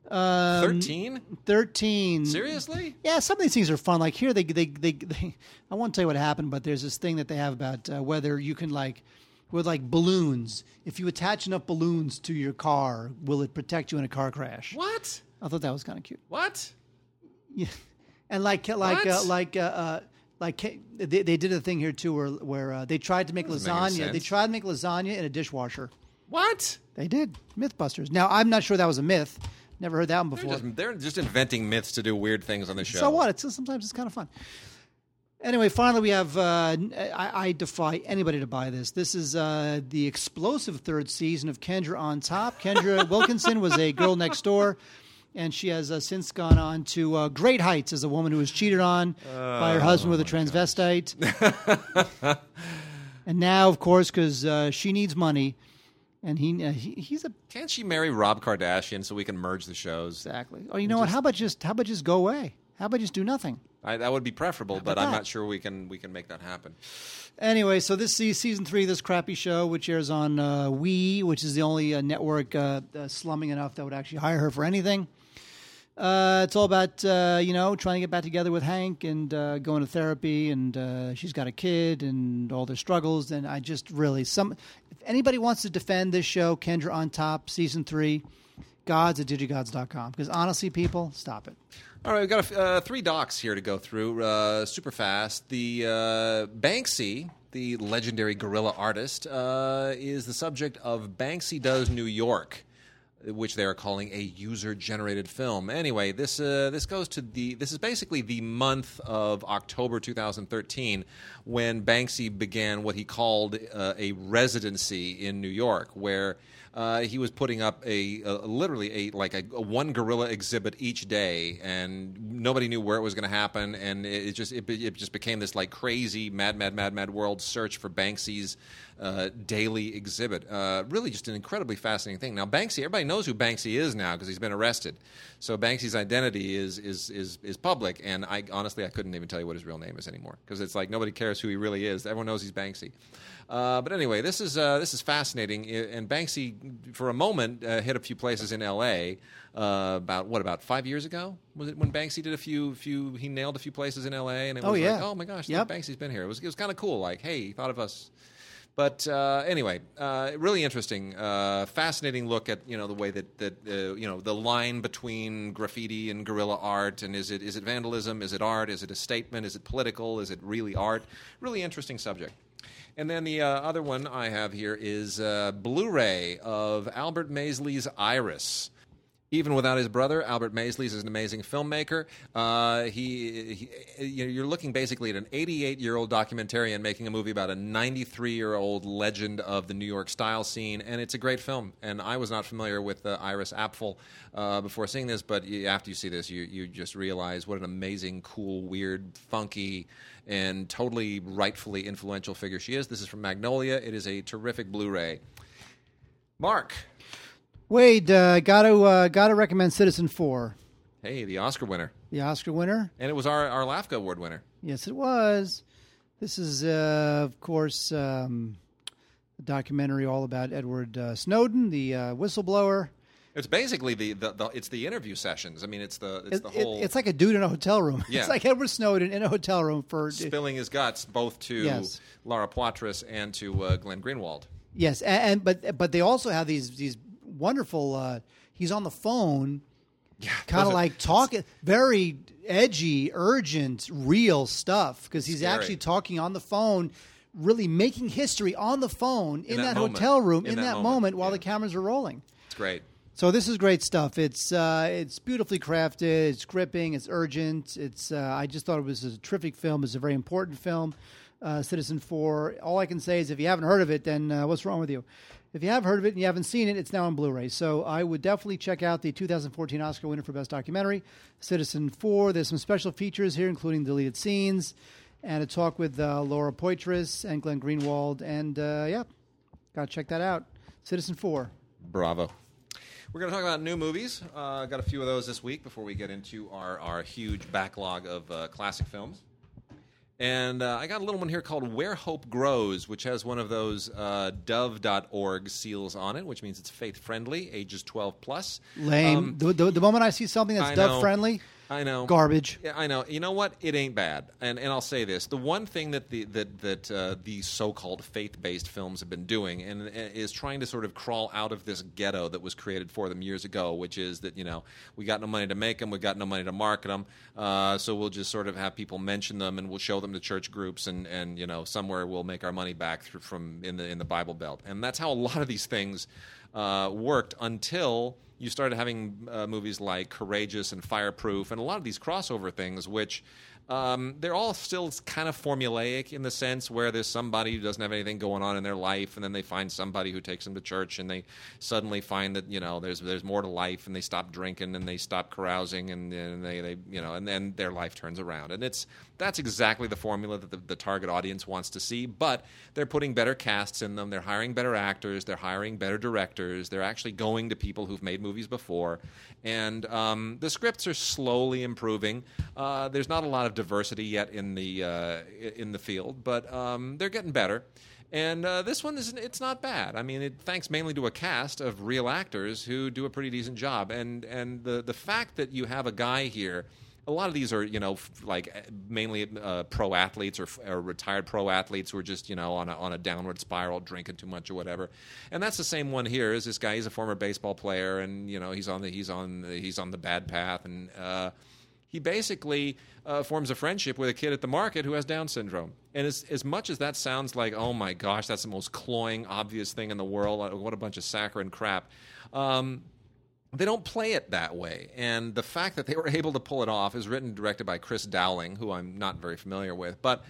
Um, Thirteen? Thirteen. Seriously? Yeah, some of these things are fun. Like here, they they they. they I won't tell you what happened, but there's this thing that they have about uh, whether you can like with like balloons. If you attach enough balloons to your car, will it protect you in a car crash? What? I thought that was kind of cute. What? Yeah, and like like uh, like uh, uh, like they, they did a thing here too, where where uh, they tried to make lasagna. They tried to make lasagna in a dishwasher. What? They did MythBusters. Now I'm not sure that was a myth. Never heard that one They're before. just, they're just inventing myths to do weird things on the show. So what? It's sometimes it's kind of fun. Anyway, finally we have. Uh, I, I defy anybody to buy this. This is uh, the explosive third season of Kendra on Top. Kendra Wilkinson was a girl next door, and she has uh, since gone on to uh, great heights as a woman who was cheated on by her husband with a transvestite. and now, of course, because uh, she needs money, and he, uh, he he's a Can't she marry Rob Kardashian so we can merge the shows? exactly. Oh, you know what? How about just how about just go away? How about just do nothing? I, that would be preferable, but I'm that? not sure we can we can make that happen. Anyway, so this is season three of this crappy show, which airs on uh, We, which is the only uh, network uh, uh, slumming enough that would actually hire her for anything. Uh, it's all about uh, you know trying to get back together with Hank and uh, going to therapy, and uh, she's got a kid and all their struggles. And I just really some if anybody wants to defend this show, Kendra on top, season three, gods at digigods.com. Because honestly, people, stop it. All right, we've got uh, three docs here to go through uh, super fast. The Banksy, the legendary guerrilla artist, is the subject of Banksy Does New York. Which they are calling a user-generated film. Anyway, this uh, this goes to the this is basically the month of October 2013 when Banksy began what he called uh, a residency in New York, where uh, he was putting up a, a literally a like a, a, one guerrilla exhibit each day, and nobody knew where it was going to happen, and it, it just it, it, just became this like crazy mad mad mad mad world search for Banksy's uh, daily exhibit. Uh, really, just an incredibly fascinating thing. Now, Banksy, everybody knows who Banksy is now because he's been arrested. So Banksy's identity is is is is public, and I honestly I couldn't even tell you what his real name is anymore because it's like nobody cares who he really is. Everyone knows he's Banksy. Uh, but anyway, this is uh, this is fascinating. And Banksy, for a moment, uh, hit a few places in L.A. Uh, about what about five years ago? Was it when Banksy did a few few? He nailed a few places in L.A. and it oh, was yeah. like, oh my gosh, yep. Banksy's been here. It was it was kind of cool. Like, hey, he thought of us. But uh, anyway, uh, really interesting, uh, fascinating look at you know the way that that uh, you know the line between graffiti and guerrilla art, and is it is it vandalism? Is it art? Is it a statement? Is it political? Is it really art? Really interesting subject. And then the uh, other one I have here is uh, Blu-ray of Albert Maysles' Iris. Even without his brother, Albert Maysles is an amazing filmmaker. Uh, he, he, you're looking basically at an 88 year old documentarian making a movie about a 93 year old legend of the New York style scene, and it's a great film. And I was not familiar with uh, Iris Apfel uh, before seeing this, but after you see this, you, you just realize what an amazing, cool, weird, funky, and totally rightfully influential figure she is. This is from Magnolia. It is a terrific Blu ray. Mark. Wade, uh, got to uh, got to recommend Citizenfour. Hey, the Oscar winner. The Oscar winner, and it was our our LAFCA award winner. Yes, it was. This is, uh, of course, um, a documentary all about Edward uh, Snowden, the uh, whistleblower. It's basically the, the, the, it's the interview sessions. I mean, it's the it's it, the whole. It, it's like a dude in a hotel room. Yeah. It's like Edward Snowden in a hotel room for spilling his guts both to yes. Laura Poitras and to uh, Glenn Greenwald. Yes, and, and, but but they also have these these wonderful. Uh, he's on the phone, yeah, kind of like talking, very edgy, urgent, real stuff because he's Scary. actually talking on the phone, really making history on the phone in, that that, hotel room In in, that that, moment, moment, while yeah. the cameras are rolling. It's great. So this is great stuff. It's uh, it's beautifully crafted. It's gripping. It's urgent. It's uh, I just thought it was a terrific film. It's a very important film. Uh, Citizenfour. All I can say is if you haven't heard of it, then uh, what's wrong with you? If you have heard of it and you haven't seen it, it's now on Blu-ray. So I would definitely check out the 2014 Oscar winner for Best Documentary, Citizenfour. There's some special features here, including deleted scenes, and a talk with uh, Laura Poitras and Glenn Greenwald. And uh, yeah, gotta check that out. Citizenfour. Bravo. We're going to talk about new movies. Uh, got a few of those this week before we get into our, our huge backlog of uh, classic films. And uh, I got a little one here called Where Hope Grows, which has one of those uh, dove.org seals on it, which means it's faith friendly, ages 12 plus. Lame. Um, the, the, the moment I see something that's dove friendly, I know. garbage. Yeah, I know. You know what? It ain't bad. And and I'll say this: the one thing that the that that uh, these so-called faith-based films have been doing, and, and is trying to sort of crawl out of this ghetto that was created for them years ago, which is that you know we got no money to make them, we got no money to market them, uh, so we'll just sort of have people mention them, and we'll show them to church groups, and and you know somewhere we'll make our money back through, from in the in the Bible Belt, and that's how a lot of these things uh, worked until you started having uh, movies like Courageous and Fireproof, and a lot of these crossover things, which um, they're all still kind of formulaic in the sense where there's somebody who doesn't have anything going on in their life, and then they find somebody who takes them to church, and they suddenly find that you know there's there's more to life, and they stop drinking, and they stop carousing, and, they, they you know, and then their life turns around, and it's that's exactly the formula that the, the target audience wants to see. But they're putting better casts in them, they're hiring better actors, they're hiring better directors, they're actually going to people who've made movies before, and um, the scripts are slowly improving. Uh, there's not a lot of diversity yet in the uh, in the field, but um, they're getting better. And uh, this one is it's not bad. I mean, it thanks mainly to a cast of real actors who do a pretty decent job. And and the the fact that you have a guy here a lot of these are, you know, like uh, mainly uh, pro athletes or, or retired pro athletes who are just, you know, on a, on a downward spiral, drinking too much or whatever. And that's the same one here. Is this guy? He's a former baseball player, and you know, he's on the he's on the, he's on the bad path, and uh, he basically uh, forms a friendship with a kid at the market who has Down syndrome. And as, as much as that sounds like, oh my gosh, that's the most cloying, obvious thing in the world, what a bunch of saccharine crap, um, they don't play it that way. And the fact that they were able to pull it off is written and directed by Chris Dowling, who I'm not very familiar with. But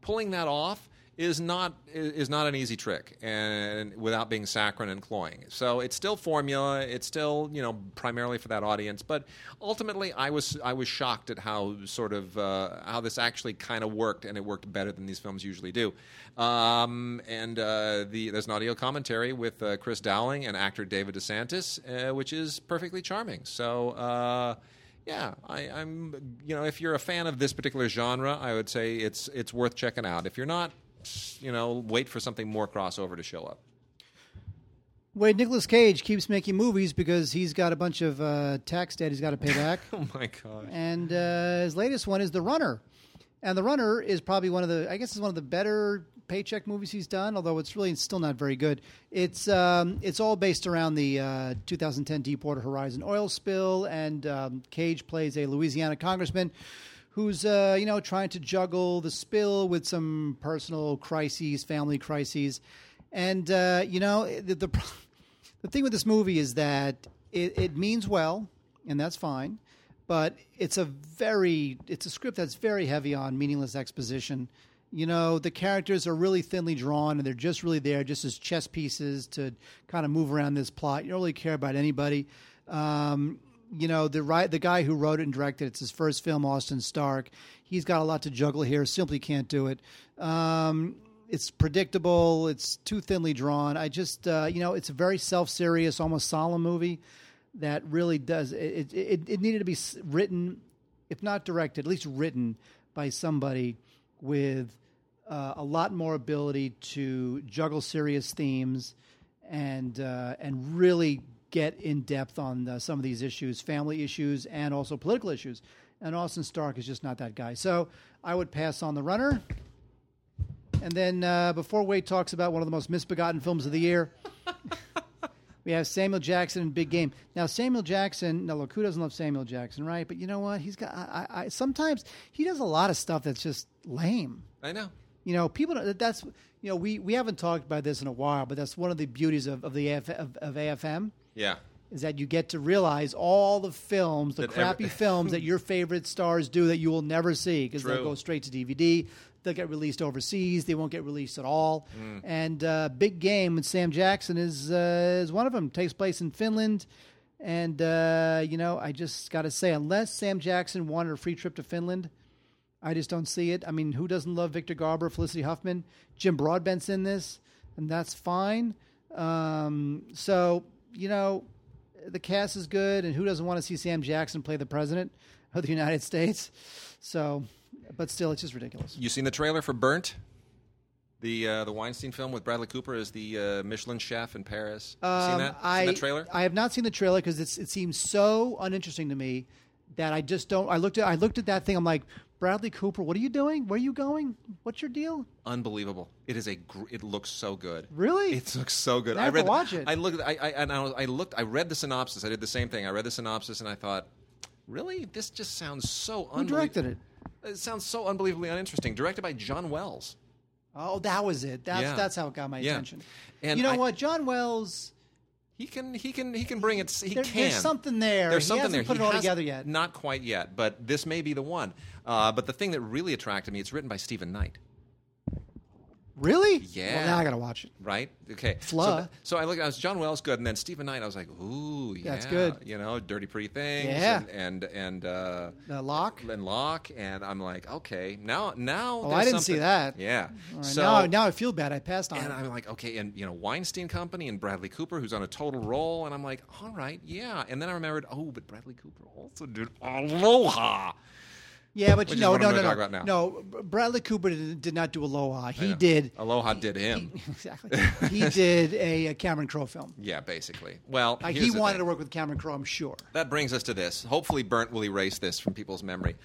pulling that off is not is not an easy trick, and without being saccharine and cloying. So it's still formula. It's still you know primarily for that audience. But ultimately, I was I was shocked at how sort of uh, how this actually kind of worked, and it worked better than these films usually do. Um, and uh, the there's an audio commentary with uh, Chris Dowling and actor David DeSantos, uh, which is perfectly charming. So. Uh, yeah, I, I'm. You know, if you're a fan of this particular genre, I would say it's it's worth checking out. If you're not, you know, wait for something more crossover to show up. Wait, Nicolas Cage keeps making movies because he's got a bunch of uh, tax debt he's got to pay back. Oh my god! and uh, his latest one is The Runner. And The Runner is probably one of the, I guess, it's one of the better paycheck movies he's done. Although it's really still not very good. It's um, it's all based around the uh, 2010 Deepwater Horizon oil spill, and um, Cage plays a Louisiana congressman who's uh, you know trying to juggle the spill with some personal crises, family crises, and uh, you know the, the the thing with this movie is that it, it means well, and that's fine, but it's a very it's a script that's very heavy on meaningless exposition. You know, the characters are really thinly drawn, and they're just really there just as chess pieces to kind of move around this plot. You don't really care about anybody. Um, you know, the right the guy who wrote it and directed it's his first film, Austin Stark. He's got a lot to juggle here. Simply can't do it. Um, it's predictable. It's too thinly drawn. I just, uh, you know, it's a very self-serious, almost solemn movie that really does. It, it, it needed to be written, if not directed, at least written by somebody with uh, a lot more ability to juggle serious themes and uh, and really get in depth on uh, some of these issues, family issues, and also political issues. And Austin Stark is just not that guy. So I would pass on the runner. And then uh, before Wade talks about one of the most misbegotten films of the year, we have Samuel Jackson in Big Game. Now Samuel Jackson, now look, who doesn't love Samuel Jackson, right? But you know what? He's got. I, I, I sometimes he does a lot of stuff that's just lame. I know. You know, people. That's you know, we we haven't talked about this in a while, but that's one of the beauties of of the AF, of, of AFM Yeah. is that you get to realize all the films, the That crappy films that your favorite stars do that you will never see because they'll True. go straight to DVD. They'll get released overseas. They won't get released at all. Mm. And uh, Big Game with Sam Jackson is uh, is one of them. Takes place in Finland. And uh, you know, I just got to say, unless Sam Jackson wanted a free trip to Finland, I just don't see it. I mean, who doesn't love Victor Garber, Felicity Huffman, Jim Broadbent's in this, and that's fine. Um, so you know, the cast is good, and who doesn't want to see Sam Jackson play the president of the United States? So, but still, it's just ridiculous. You seen the trailer for Burnt? The uh, the Weinstein film with Bradley Cooper as the uh, Michelin chef in Paris. You seen Um, that? I, seen that trailer? I have not seen the trailer because it seems so uninteresting to me that I just don't. I looked at I looked at that thing. I'm like, Bradley Cooper, what are you doing? Where are you going? What's your deal? Unbelievable! It is a. Gr- it looks so good. Really? It looks so good. I I read. the- watch it. I looked. I, I and I, was, I looked. I read the synopsis. I did the same thing. I read the synopsis and I thought, really, this just sounds so. Who directed it? It sounds so unbelievably uninteresting. Directed by John Wells. Oh, that was it. That's Yeah. that's how it got my Yeah. attention. And you know I- what, John Wells. He can. He can. He can bring it. He There- can. there's something there. There's He something hasn't there. put He it all together yet. Not quite yet, but this may be the one. Uh, but the thing that really attracted me, it's written by Stephen Knight. Really? Yeah. Well, now I got to watch it. right? Okay. So, Fla. th- so I look. I was John Wells good, and then Stephen Knight. I was like, ooh, yeah, That's good. You know, Dirty Pretty Things. Yeah. And and and uh, Uh, Locke. and Locke, and I'm like, okay, now now. Oh, I didn't see that. Yeah. Right, so now, now I feel bad. I passed on and it. I'm like, okay, and you know, Weinstein Company and Bradley Cooper, who's on a total roll, and I'm like, all right, yeah. And then I remembered, oh, but Bradley Cooper also did Aloha. Yeah, but Which no, what no, no, no, talk about now. no. Bradley Cooper did, did not do Aloha. He did Aloha did him. exactly. He did a, a Cameron Crowe film. Yeah, basically. Well, Like he wanted thing. to work with Cameron Crowe, I'm sure. That brings us to this. Hopefully, Burnt will erase this from people's memory.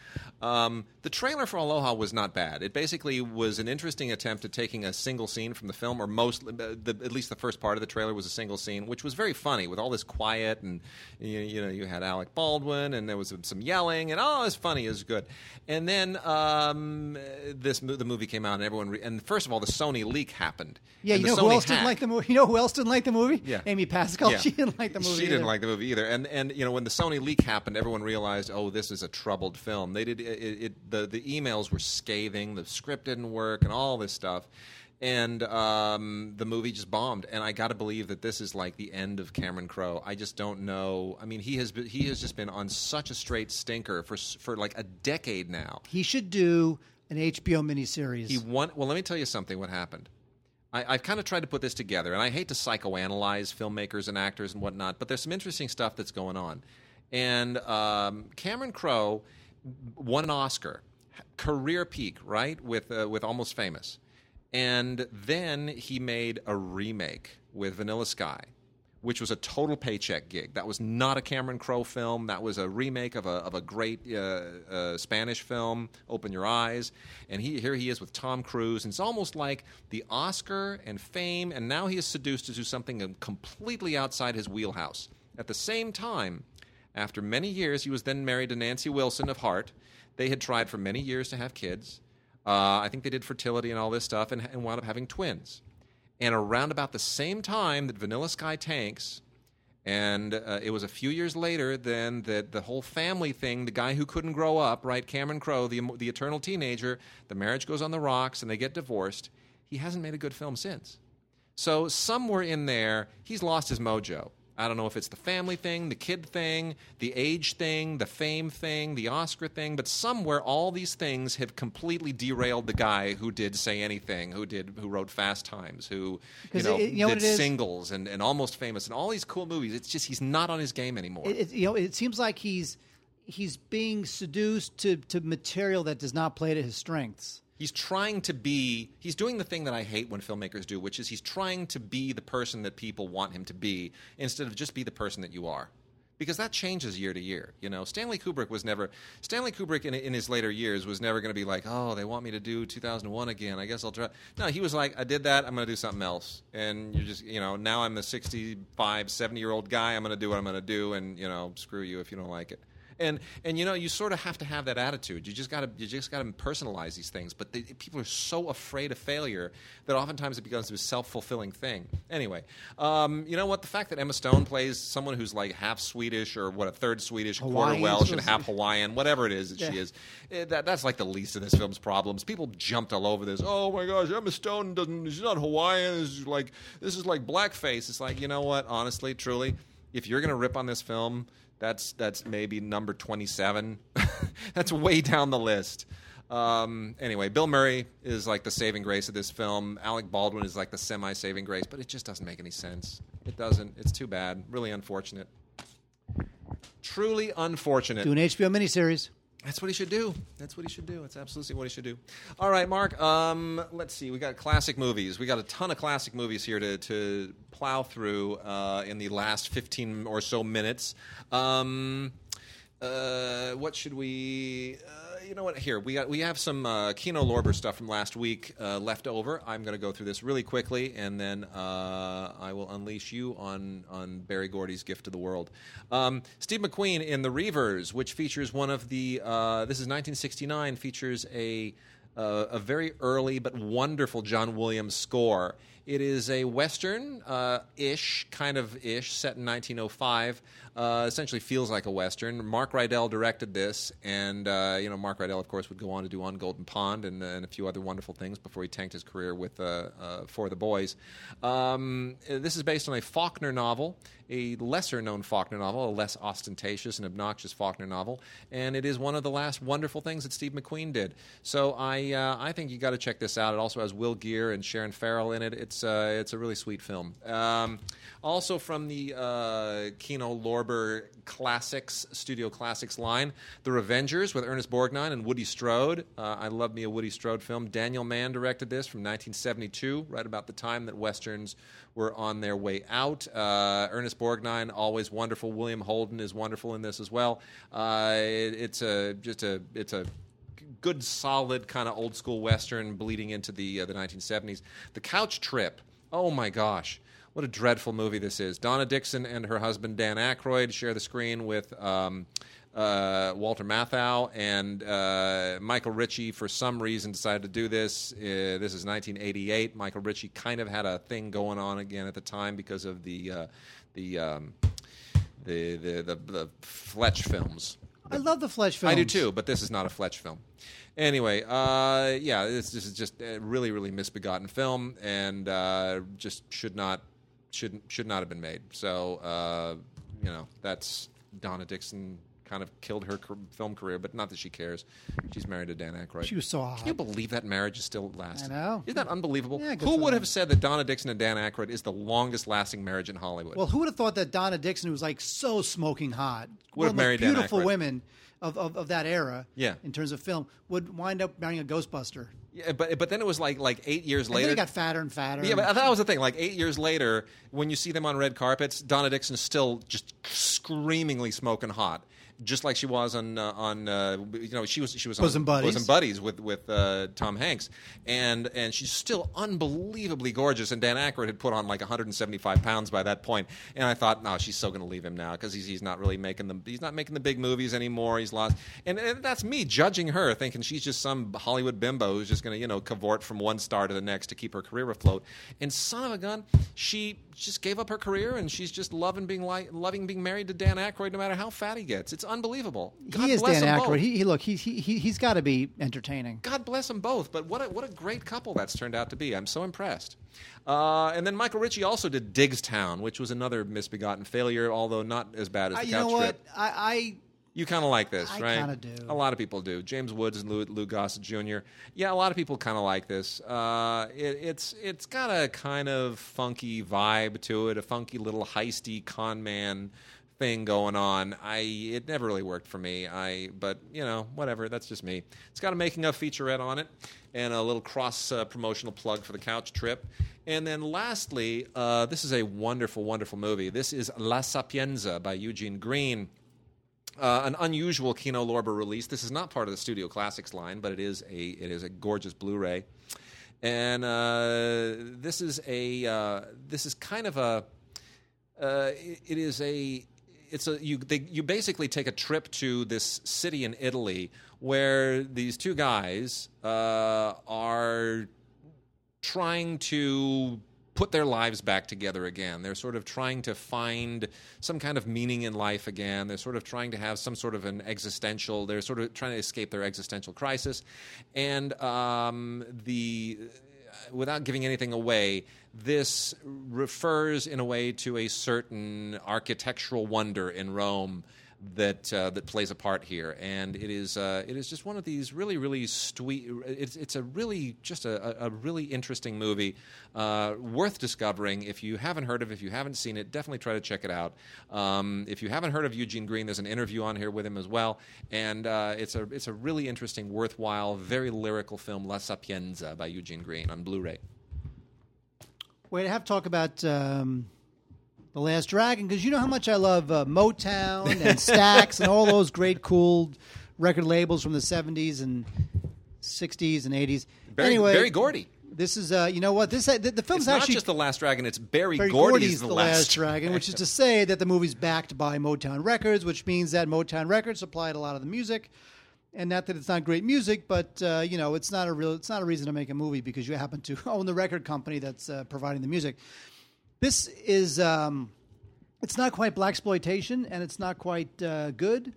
Um, the trailer for Aloha was not bad. It basically was an interesting attempt at taking a single scene from the film, or most, uh, the, at least the first part of the trailer was a single scene, which was very funny with all this quiet and you, you know you had Alec Baldwin and there was some yelling and oh, it was funny, it was good. And then um, this the movie came out and everyone re- and first of all the Sony leak happened. Yeah, you know who Sony else didn't like the movie? You know who else didn't like the movie? Yeah. Amy Pascal. Yeah. She didn't like the movie. She didn't either. like the movie either. And and you know when the Sony leak happened, everyone realized, oh, this is a troubled film. They did it, it, the the emails were scathing. The script didn't work, and all this stuff. And um, the movie just bombed. And I got to believe that this is like the end of Cameron Crowe. I just don't know. I mean, he has been, he has just been on such a straight stinker for for like a decade now. He should do an HBO miniseries. He won. Well, let me tell you something. What happened? I, I've kind of tried to put this together, and I hate to psychoanalyze filmmakers and actors and whatnot, but there's some interesting stuff that's going on. And um, Cameron Crowe won an Oscar, career peak, right, with uh, with Almost Famous, and then he made a remake with Vanilla Sky, which was a total paycheck gig. That was not a Cameron Crowe film. That was a remake of a of a great uh, uh, Spanish film, Open Your Eyes. And he here he is with Tom Cruise, and it's almost like the Oscar and fame, and now he is seduced to do something completely outside his wheelhouse. At the same time, after many years, he was then married to Nancy Wilson of Heart. They had tried for many years to have kids. Uh, I think they did fertility and all this stuff, and, and wound up having twins. And around about the same time that Vanilla Sky tanks, and uh, it was a few years later then that the whole family thing, the guy who couldn't grow up, right, Cameron Crowe, the, the eternal teenager, the marriage goes on the rocks and they get divorced. He hasn't made a good film since. So somewhere in there, he's lost his mojo. I don't know if it's the family thing, the kid thing, the age thing, the fame thing, the Oscar thing, but somewhere all these things have completely derailed the guy who did Say Anything, who did who wrote Fast Times, who you know, it- you know did singles and, and almost famous and all these cool movies. It's just he's not on his game anymore. It, it, you know, it seems like he's he's being seduced to, to material that does not play to his strengths. He's trying to be he's doing the thing that i hate when filmmakers do which is he's trying to be the person that people want him to be instead of just be the person that you are. Because that changes year to year you know? Stanley kubrick was never stanley kubrick in, in his later years was never going to be like oh they want me to do 2001 again. I guess i'll try. No he was like i did that i'm going to do something else. And you're just you know now i'm a 65 70 year old guy i'm going to do what i'm going to do and you know screw you if you don't like it and and you know you sort of have to have that attitude. You just got to you just got to personalize these things. But they, people are so afraid of failure that oftentimes it becomes a self fulfilling thing. Anyway, um, you know what? The fact that Emma Stone plays someone who's like half Swedish or what a third Swedish, quarter Welsh, and half Hawaiian, whatever it is that she is, eh, that that's like the least of this film's problems. People jumped all over this. Oh my gosh, Emma Stone doesn't. She's not Hawaiian. This is like this is like blackface. It's like you know what? Honestly, truly, if you're gonna rip on this film, that's that's maybe number 27. that's way down the list. Um, anyway, Bill Murray is like the saving grace of this film. Alec Baldwin is like the semi-saving grace, but it just doesn't make any sense. It doesn't. It's too bad. Really unfortunate. Truly unfortunate. Do an HBO miniseries. That's what he should do. That's what he should do. That's absolutely what he should do. All right, Mark. Um, let's see. We got classic movies. We got a ton of classic movies here to, to plow through uh, in the last fifteen or so minutes. Um, uh, what should we? Uh, you know what? Here we got. We have some uh, Kino Lorber stuff from last week uh, left over. I'm going to go through this really quickly, and then uh, I will unleash you on on Berry Gordy's gift to the world. Um, Steve McQueen in The Reivers, which features one of the. Uh, this is 1969. Features a uh, a very early but wonderful John Williams score. It is a western uh, ish, kind of ish, set in 1905. Uh, essentially feels like a western. Mark Rydell directed this, and uh, you know Mark Rydell, of course, would go on to do On Golden Pond and, and a few other wonderful things before he tanked his career with uh, uh, For the Boys. Um, this is based on a Faulkner novel, a lesser-known Faulkner novel, a less ostentatious and obnoxious Faulkner novel, and it is one of the last wonderful things that Steve McQueen did. So I, uh, I think you got to check this out. It also has Will Geer and Sharon Farrell in it. It's It's uh, it's a really sweet film. Um, also from the uh, Kino Lorber Classics Studio Classics line, The Revengers with Ernest Borgnine and Woody Strode. Uh, I love me a Woody Strode film. Daniel Mann directed this from 1972, right about the time that westerns were on their way out. Uh, Ernest Borgnine, always wonderful. William Holden is wonderful in this as well. Uh, it, it's a just a it's a good, solid kind of old school western bleeding into the uh, the 1970s. The Couch Trip. Oh my gosh. What a dreadful movie this is. Donna Dixon and her husband Dan Aykroyd share the screen with um, uh, Walter Matthau and uh, Michael Ritchie. For some reason, decided to do this. Uh, this is 1988. Michael Ritchie kind of had a thing going on again at the time because of the uh, the, um, the, the the the Fletch films. I love the Fletch films. I do too, but this is not a Fletch film. Anyway, uh, yeah, this, this is just a really, really misbegotten film, and uh, just should not should should not have been made. So, uh, you know, that's Donna Dixon kind of killed her film career, but not that she cares. She's married to Dan Aykroyd. She was so hot. Can you believe that marriage is still lasting? I know. Isn't that unbelievable? Yeah, Who would them. have said that Donna Dixon and Dan Aykroyd is the longest lasting marriage in Hollywood? Well, who would have thought that Donna Dixon, who was like so smoking hot, Would have one of the married beautiful women of, of, of that era, Yeah. in terms of film, would wind up marrying a Ghostbuster. Yeah, but but then it was like like eight years And later. then he got fatter and fatter. Yeah, but that was the thing. Like eight years later, when you see them on red carpets, Donna Dixon's still just screamingly smoking hot, just like she was on uh, on uh, you know she was she was Bosom on Buddies. Bosom Buddies with with uh, Tom Hanks, and and she's still unbelievably gorgeous. And Dan Aykroyd had put on like 175 pounds by that point. and I thought, no, she's so going to leave him now because he's he's not really making them he's not making the big movies anymore. He's lost, and, and that's me judging her, thinking she's just some Hollywood bimbo who's just going to you know cavort from one star to the next to keep her career afloat. And son of a gun, she just gave up her career and she's just loving being like loving being married to Dan Aykroyd, no matter how fat he gets. It's unbelievable. God he is Dan Aykroyd. He, he look, he, he, he- he's got to be entertaining. God bless them both. But what a, what a great couple that's turned out to be. I'm so impressed. Uh, and then Michael Ritchie also did Diggstown, which was another misbegotten failure, although not as bad as I, the you Couch know what? Trip. I, You kind of like this, I right? kinda do. A lot of people do. James Woods and Lou, Lou Gossett Jr. Yeah, a lot of people kind of like this. Uh, it, it's it's got a kind of funky vibe to it, a funky little heisty con man thing going on. I it never really worked for me. I but you know whatever. That's just me. It's got a making of featurette on it and a little cross uh, promotional plug for the couch trip. And then lastly, uh, this is a wonderful, wonderful movie. This is La Sapienza by Eugene Green. Uh, an unusual Kino Lorber release. This is not part of the Studio Classics line, but it is a it is a gorgeous Blu-ray, and uh, this is a uh, this is kind of a uh, it, it is a it's a you they, you basically take a trip to this city in Italy where these two guys uh, are trying to put their lives back together again. They're sort of trying to find some kind of meaning in life again. They're sort of trying to have some sort of an existential. They're sort of trying to escape their existential crisis, and um, the without giving anything away, this refers in a way to a certain architectural wonder in Rome that uh, that plays a part here, and it is uh, it is just one of these really really sweet. It's it's a really just a, a really interesting movie, uh, worth discovering. If you haven't heard of, if you haven't seen it, definitely try to check it out. Um, if you haven't heard of Eugene Green, there's an interview on here with him as well, and uh, it's a it's a really interesting, worthwhile, very lyrical film, La Sapienza by Eugene Green on Blu-ray. wait, I have to talk about um, the Last Dragon because you know how much I love uh, Motown and Stax and all those great, cool record labels from the '70s and '60s and '80s. Very, anyway, Berry Gordy. This is uh, you know what this the, the film's It's not actually just the Last Dragon; it's Berry, Berry Gordy's, Gordy's The Last Dragon, which is to say that the movie's backed by Motown Records, which means that Motown Records supplied a lot of the music. And not that it's not great music, but uh, you know, it's not a real, it's not a reason to make a movie because you happen to own the record company that's uh, providing the music. This is, um, it's not quite black exploitation, and it's not quite uh, good.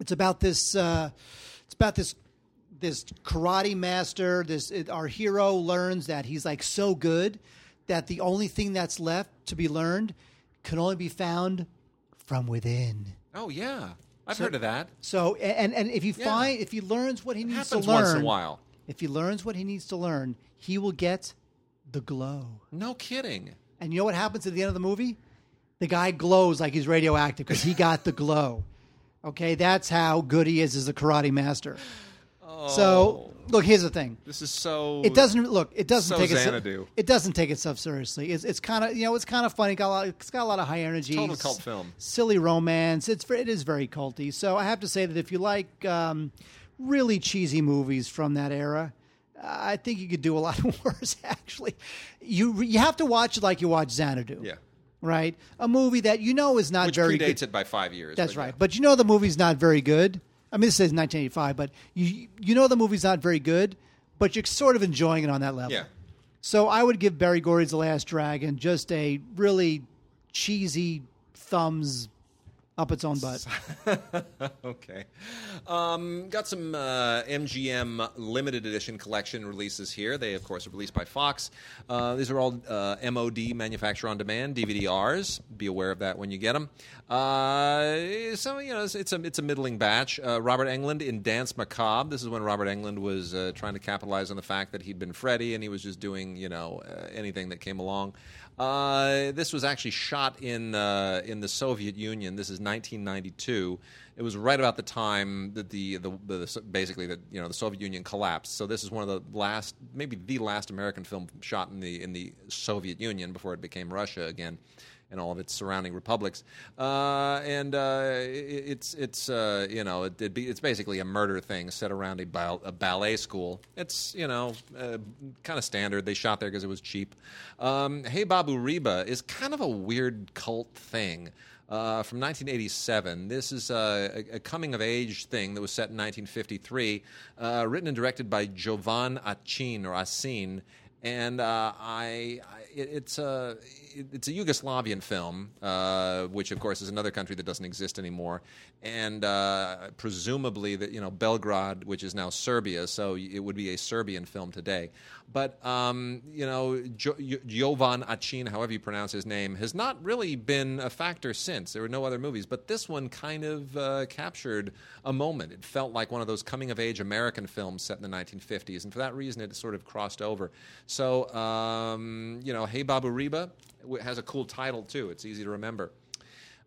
It's about this, uh, it's about this this karate master this it, our hero learns that he's like so good that the only thing that's left to be learned can only be found from within Oh yeah, I've So- heard of that. so and and if he Yeah. find if he learns what he needs to Happens learn once in a while. if he learns what he needs to learn he will get The Glow. No kidding. And you know what happens at the end of the movie? The guy glows like he's radioactive because he got the glow. Okay, that's how good he is as a karate master. So, look, here's the thing. This is so. It doesn't look. It doesn't So take Xanadu. it. It doesn't take itself seriously. It's, it's kind of you know it's kind of funny. Got lot, it's got a lot of high energy. Total cult film. Silly romance. It's it is very culty. So I have to say that if you like um, really cheesy movies from that era, I think you could do a lot worse. Actually, you you have to watch it like you watch Xanadu. Yeah. Right. A movie that you know is not Which very predates good. it by five years. That's but yeah. right. But you know the movie's not very good. I mean, this says 1985, but you you know the movie's not very good, but you're sort of enjoying it on that level. Yeah. So I would give Berry Gordy's The Last Dragon just a really cheesy thumbs up its own butt. okay. Um, got some uh, MGM limited edition collection releases here. They, of course, are released by Fox. Uh, these are all uh, MOD, manufacture on demand, DVD-Rs. Be aware of that when you get them. Uh, so, you know, it's, it's, a, it's a middling batch. Uh, Robert Englund in Dance Macabre. This is when Robert Englund was uh, trying to capitalize on the fact that he'd been Freddy and he was just doing, you know, anything that came along. Uh, this was actually shot in uh, in the Soviet Union. This is 1992. It was right about the time that the, the, the basically that you know the Soviet Union collapsed. So this is one of the last, maybe the last American film shot in the in the Soviet Union before it became Russia again and all of its surrounding republics. Uh, and uh, it, it's it's uh, you know it, be, it's basically a murder thing set around a, bal- a ballet school. It's you know uh, kind of standard. They shot there because it was cheap. Um, hey Babu Riba is kind of a weird cult thing. Uh, from 1987. This is a, a coming of age thing that was set in 1953, uh, written and directed by Jovan Acin or Asin, and uh, I, I it, it's a it- it's a Yugoslavian film, uh, which of course is another country that doesn't exist anymore, and uh, presumably that you know Belgrade, which is now Serbia, so it would be a Serbian film today. But um, you know jo- Jo- Jovan Acin, however you pronounce his name, has not really been a factor since. There were no other movies, but this one kind of uh, captured a moment. It felt like one of those coming of age American films set in the 1950s, and for that reason, it sort of crossed over. So, um, you know, Hey Babu Riba has a cool title too. It's easy to remember.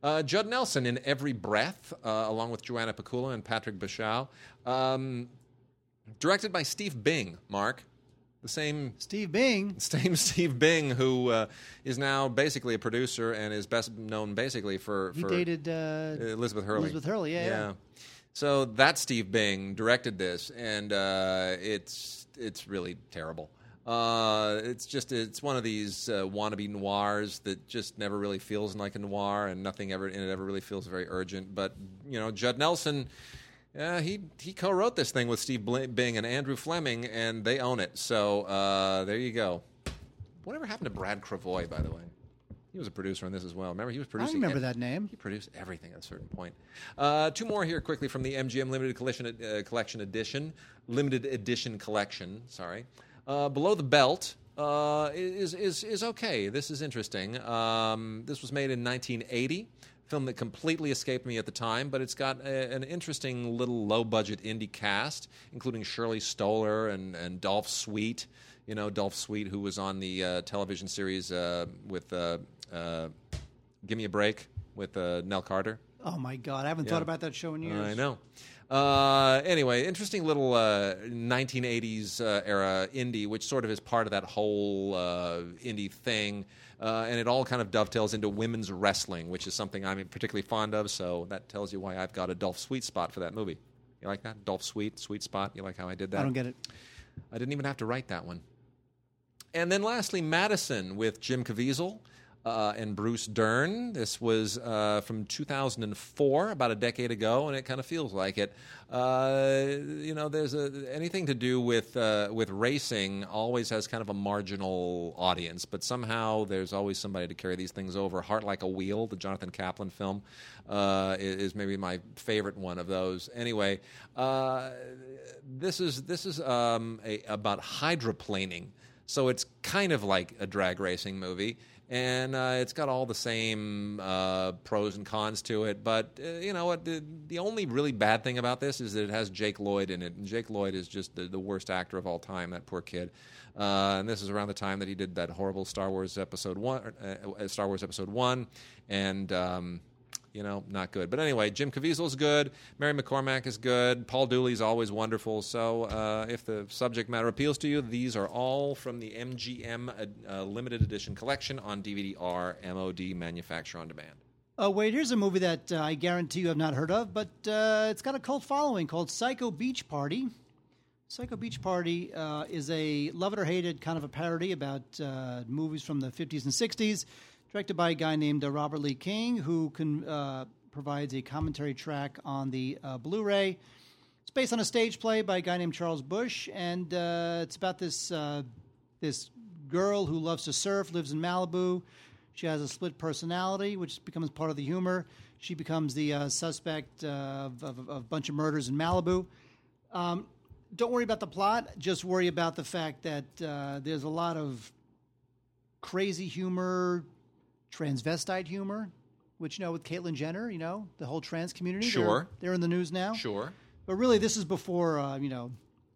Uh, Judd Nelson in Every Breath, uh, along with Joanna Pacula and Patrick Bauchau. Um, directed by Steve Bing, Mark. The same Steve Bing. same Steve Bing, who uh, is now basically a producer and is best known basically for, He dated uh, Elizabeth Hurley. Elizabeth Hurley, yeah, yeah. So that Steve Bing directed this, and uh, it's it's really terrible. Uh, it's just it's one of these uh, wannabe noirs that just never really feels like a noir, and nothing ever in it ever really feels very urgent. But you know, Judd Nelson. Uh, he he co-wrote this thing with Steve Bing and Andrew Fleming, and they own it. So uh, there you go. Whatever happened to Brad Krevoy, by the way? He was a producer on this as well. Remember, he was producing. I remember ev- that name. he produced everything at a certain point. Uh, two more here quickly from the MGM Limited Collection, uh, collection Edition. Limited Edition Collection, sorry. Uh, Below the Belt uh, is, is, is okay. This is interesting. Um, this was made in 1980. Film that completely escaped me at the time, but it's got a, an interesting little low budget indie cast, including Shirley Stoller and, and Dolph Sweet. You know, Dolph Sweet, who was on the uh, television series uh, with uh, uh, Give Me a Break with uh, Nell Carter. Oh my God, I haven't Yeah. thought about that show in years. I know. Uh, anyway, interesting little uh, 1980s uh, era indie, which sort of is part of that whole uh, indie thing. Uh, and it all kind of dovetails into women's wrestling, which is something I'm particularly fond of. So that tells you why I've got a Dolph Sweet spot for that movie. You like that? Dolph Sweet, sweet spot. You like how I did that? I don't get it. I didn't even have to write that one. And then lastly, Madison with Jim Caviezel uh, and Bruce Dern. This was uh, from 2004, about a decade ago, and it kind of feels like it. Uh, you know, there's a, anything to do with uh, with racing always has kind of a marginal audience, but somehow there's always somebody to carry these things over. Heart Like a Wheel, the Jonathan Kaplan film, uh, is, maybe my favorite one of those. Anyway, uh, this is this is um, a, about hydroplaning. So it's kind of like a drag racing movie, and uh, it's got all the same uh, pros and cons to it. But uh, you know what? The, the only really bad thing about this is that it has Jake Lloyd in it, and Jake Lloyd is just the, the worst actor of all time. That poor kid. Uh, and this is around the time that he did that horrible Star Wars episode one, uh, uh, Star Wars episode one, and. Um, you know, not good. But anyway, Jim Caviezel is good. Mary McCormack is good. Paul Dooley's always wonderful. So uh, if the subject matter appeals to you, these are all from the MGM uh, uh, limited edition collection on DVD-R MOD manufacture on demand. Oh, wait, here's a movie that uh, I guarantee you have not heard of, but uh, it's got a cult following called Psycho Beach Party. Psycho Beach Party uh, is a love it or hate it kind of a parody about movies from the 50s and 60s, directed by a guy named uh, Robert Lee King, who can, uh, provides a commentary track on the uh, Blu ray. It's based on a stage play by a guy named Charles Busch, and uh, it's about this, uh, this girl who loves to surf, lives in Malibu. She has a split personality, which becomes part of the humor. She becomes the uh, suspect of, of, of a bunch of murders in Malibu. Um, don't worry about the plot. Just worry about the fact that there's a lot of crazy humor, transvestite humor, which you know with Caitlyn Jenner, you know the whole trans community. they're- Sure. they're, in the news now. Sure. But really, this is before uh, you know,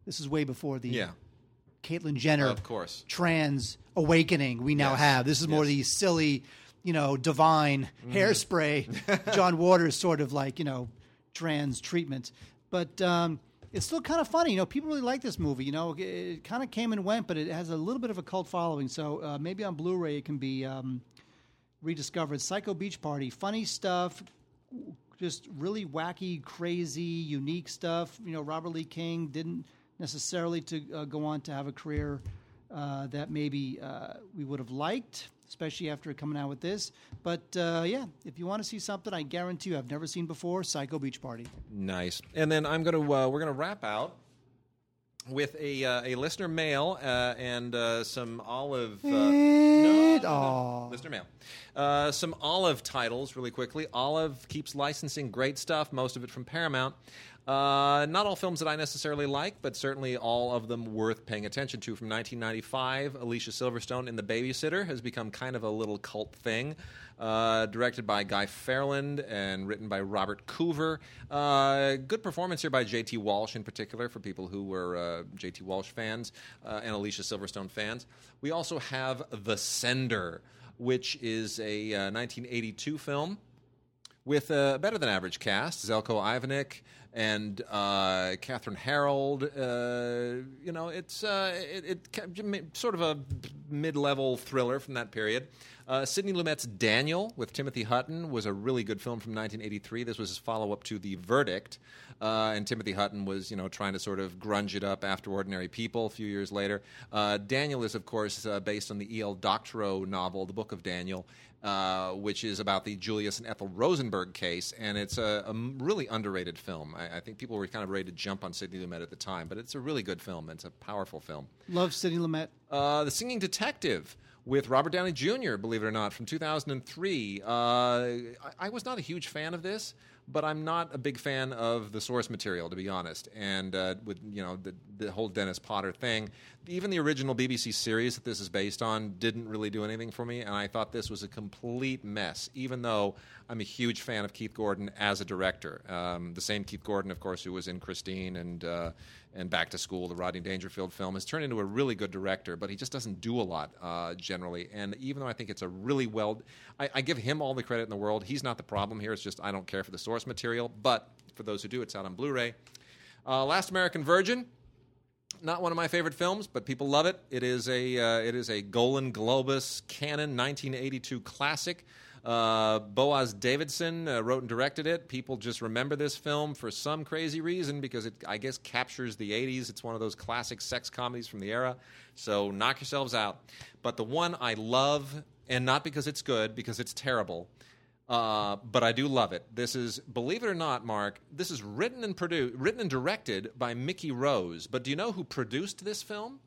this is way before the Yeah. Caitlyn Jenner Of course. trans awakening we now Yes. have. This is more Yes. The silly, you know, divine hairspray, John Waters sort of like, you know, trans treatment. But um, it's still kind of funny. You know, people really like this movie. You know, it, it kind of came and went, but it has a little bit of a cult following. So uh, maybe on Blu ray it can be um, rediscovered. Psycho Beach Party, funny stuff. Just really wacky, crazy, unique stuff. You know, Robert Lee King didn't necessarily to uh, go on to have a career uh, that maybe uh, we would have liked, especially after coming out with this. But uh, yeah, if you want to see something, I guarantee you I've never seen before, Psycho Beach Party. Nice. And then I'm gonna uh, we're gonna wrap out with a uh, a listener mail uh, and uh, some olive. Uh, no, no, no. Listener mail. Uh, some olive titles, really quickly. Olive keeps licensing great stuff, most of it from Paramount. Uh, not all films that I necessarily like, but certainly all of them worth paying attention to. From 1995, Alicia Silverstone in The Babysitter has become kind of a little cult thing. Uh, directed by Guy Ferland and written by Robert Coover. Uh, good performance here by J.T. Walsh, in particular, for people who were uh, J.T. Walsh fans uh, and Alicia Silverstone fans. We also have The Sender, which is a uh, 1982 film with a better than average cast Zeljko Ivanek and uh, Kathryn Harrold. Uh, you know, it's uh, it, it sort of a mid level thriller from that period. Uh, Sidney Lumet's Daniel with Timothy Hutton was a really good film from 1983. This was his follow up to The Verdict. Uh, and Timothy Hutton was, you know, trying to sort of grunge it up after Ordinary People a few years later. Uh, Daniel is, of course, based on the E.L. Doctorow novel, The Book of Daniel, uh, which is about the Julius and Ethel Rosenberg case, and it's a, a really underrated film. I, I think people were kind of ready to jump on Sidney Lumet at the time, but it's a really good film. It's a powerful film. Love Sidney Lumet. Uh, the Singing Detective with Robert Downey Jr., believe it or not, from 2003. Uh, I, I was not a huge fan of this, but I'm not a big fan of the source material, to be honest. And uh, with you know the, the whole Dennis Potter thing, even the original BBC series that this is based on didn't really do anything for me, and I thought this was a complete mess. Even though I'm a huge fan of Keith Gordon as a director, um, the same Keith Gordon, of course, who was in Christine and uh, and Back to School, the Rodney Dangerfield film, has turned into a really good director, but he just doesn't do a lot uh, generally. And even though I think it's a really well, I, I give him all the credit in the world. He's not the problem here. It's just I don't care for the source material. But for those who do, it's out on Blu-ray. Uh, Last American Virgin. Not one of my favorite films, but people love it. It is a uh, it is a Golan Globus Cannon 1982 classic. Uh, Boaz Davidson uh, wrote and directed it. People just remember this film for some crazy reason because it, I guess, captures the 80s. It's one of those classic sex comedies from the era. So knock yourselves out. But the one I love, and not because it's good, because it's terrible, uh, but I do love it. This is, believe it or not, Mark, this is written and produced, written and directed by Mickey Rose. But do you know who produced this film?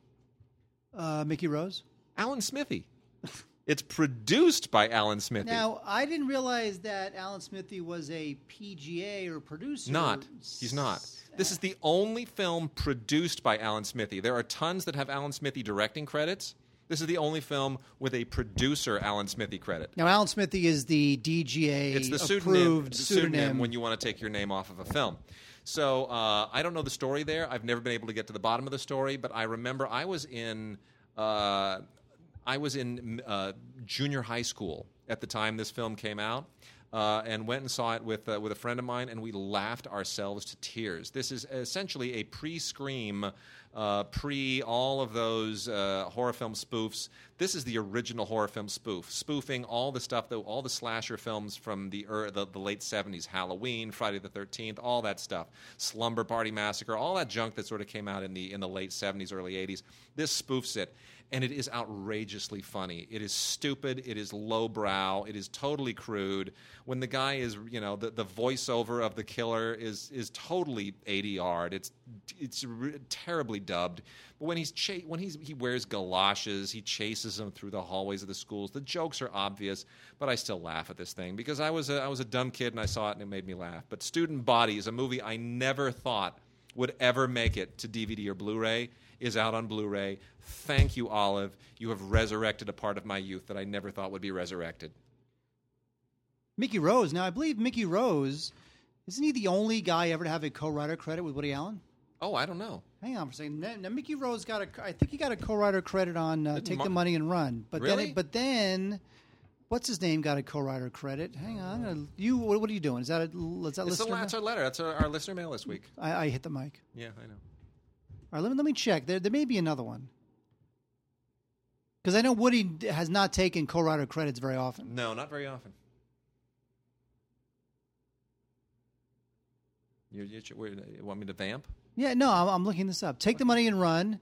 Uh, Mickey Rose. Alan Smithee. it's produced by Alan Smithee. Now, I didn't realize that Alan Smithee was a PGA or producer. Not. He's not. This is the only film produced by Alan Smithee. There are tons that have Alan Smithee directing credits. This is the only film with a producer Alan Smithee credit. Now, Alan Smithee is the DGA It's the pseudonym, approved the pseudonym. pseudonym when you want to take your name off of a film. So uh, I don't know the story there. I've never been able to get to the bottom of the story, but I remember I was in uh, I was in uh, junior high school at the time this film came out. Uh, and went and saw it with uh, with a friend of mine, and we laughed ourselves to tears. This is essentially a pre-scream, uh, pre all of those uh, horror film spoofs. This is the original horror film spoof, spoofing all the stuff, that, all the slasher films from the, the the late '70s, Halloween, Friday the Thirteenth, all that stuff, Slumber Party Massacre, all that junk that sort of came out in the in the late '70s, early '80s. This spoofs it and it is outrageously funny. It is stupid. It is lowbrow. It is totally crude. When the guy is, you know, the, the voiceover of the killer is is totally yard. It's it's re- terribly dubbed. But when he's cha- when he's he wears galoshes, he chases them through the hallways of the schools. The jokes are obvious, but I still laugh at this thing because I was a, I was a dumb kid and I saw it and it made me laugh. But Student Body is a movie I never thought would ever make it to DVD or Blu-ray is out on Blu-ray. Thank you, Olive. You have resurrected a part of my youth that I never thought would be resurrected. Mickey Rose. Now, I believe Mickey Rose isn't he the only guy ever to have a co-writer credit with Woody Allen? Oh, I don't know. Hang on for a second. Now, now Mickey Rose got a. I think he got a co-writer credit on uh, "Take Mar- the Money and Run." But Really? then, it, but then, what's his name got a co-writer credit? Hang on. You, what, what are you doing? Is that a, is that It's listener? that's our letter. That's our, our listener mail this week. I, I hit the mic. Yeah, I know. All right, let me let me check. There, there may be another one. Because I know Woody has not taken co-writer credits very often. No, not very often. You, you, you, want me to vamp? Yeah, no, I'm, I'm looking this up. Take the money and run.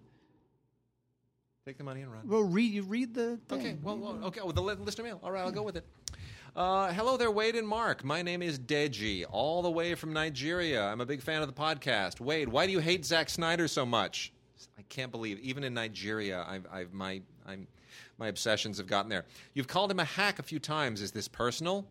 Take the money and run. Well, read you read the thing. Okay, well, well okay, well, the li- listener mail. All right, I'll go with it. Uh, hello there, Wade and Mark. My name is Deji, all the way from Nigeria. I'm a big fan of the podcast. Wade, why do you hate Zack Snyder so much? I can't believe, even in Nigeria, I've, I've my I'm, my obsessions have gotten there. You've called him a hack a few times. Is this personal?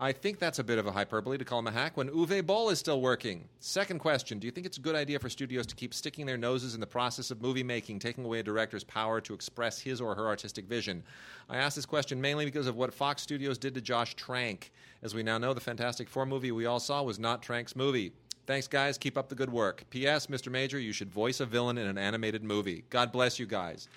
I think that's a bit of a hyperbole to call him a hack when Uwe Boll is still working. Second question Do you think it's a good idea for studios to keep sticking their noses in the process of movie making, taking away a director's power to express his or her artistic vision? I ask this question mainly because of what Fox Studios did to Josh Trank. As we now know, the Fantastic Four movie we all saw was not Trank's movie. Thanks, guys. Keep up the good work. P.S. Mr. Major, you should voice a villain in an animated movie. God bless you guys.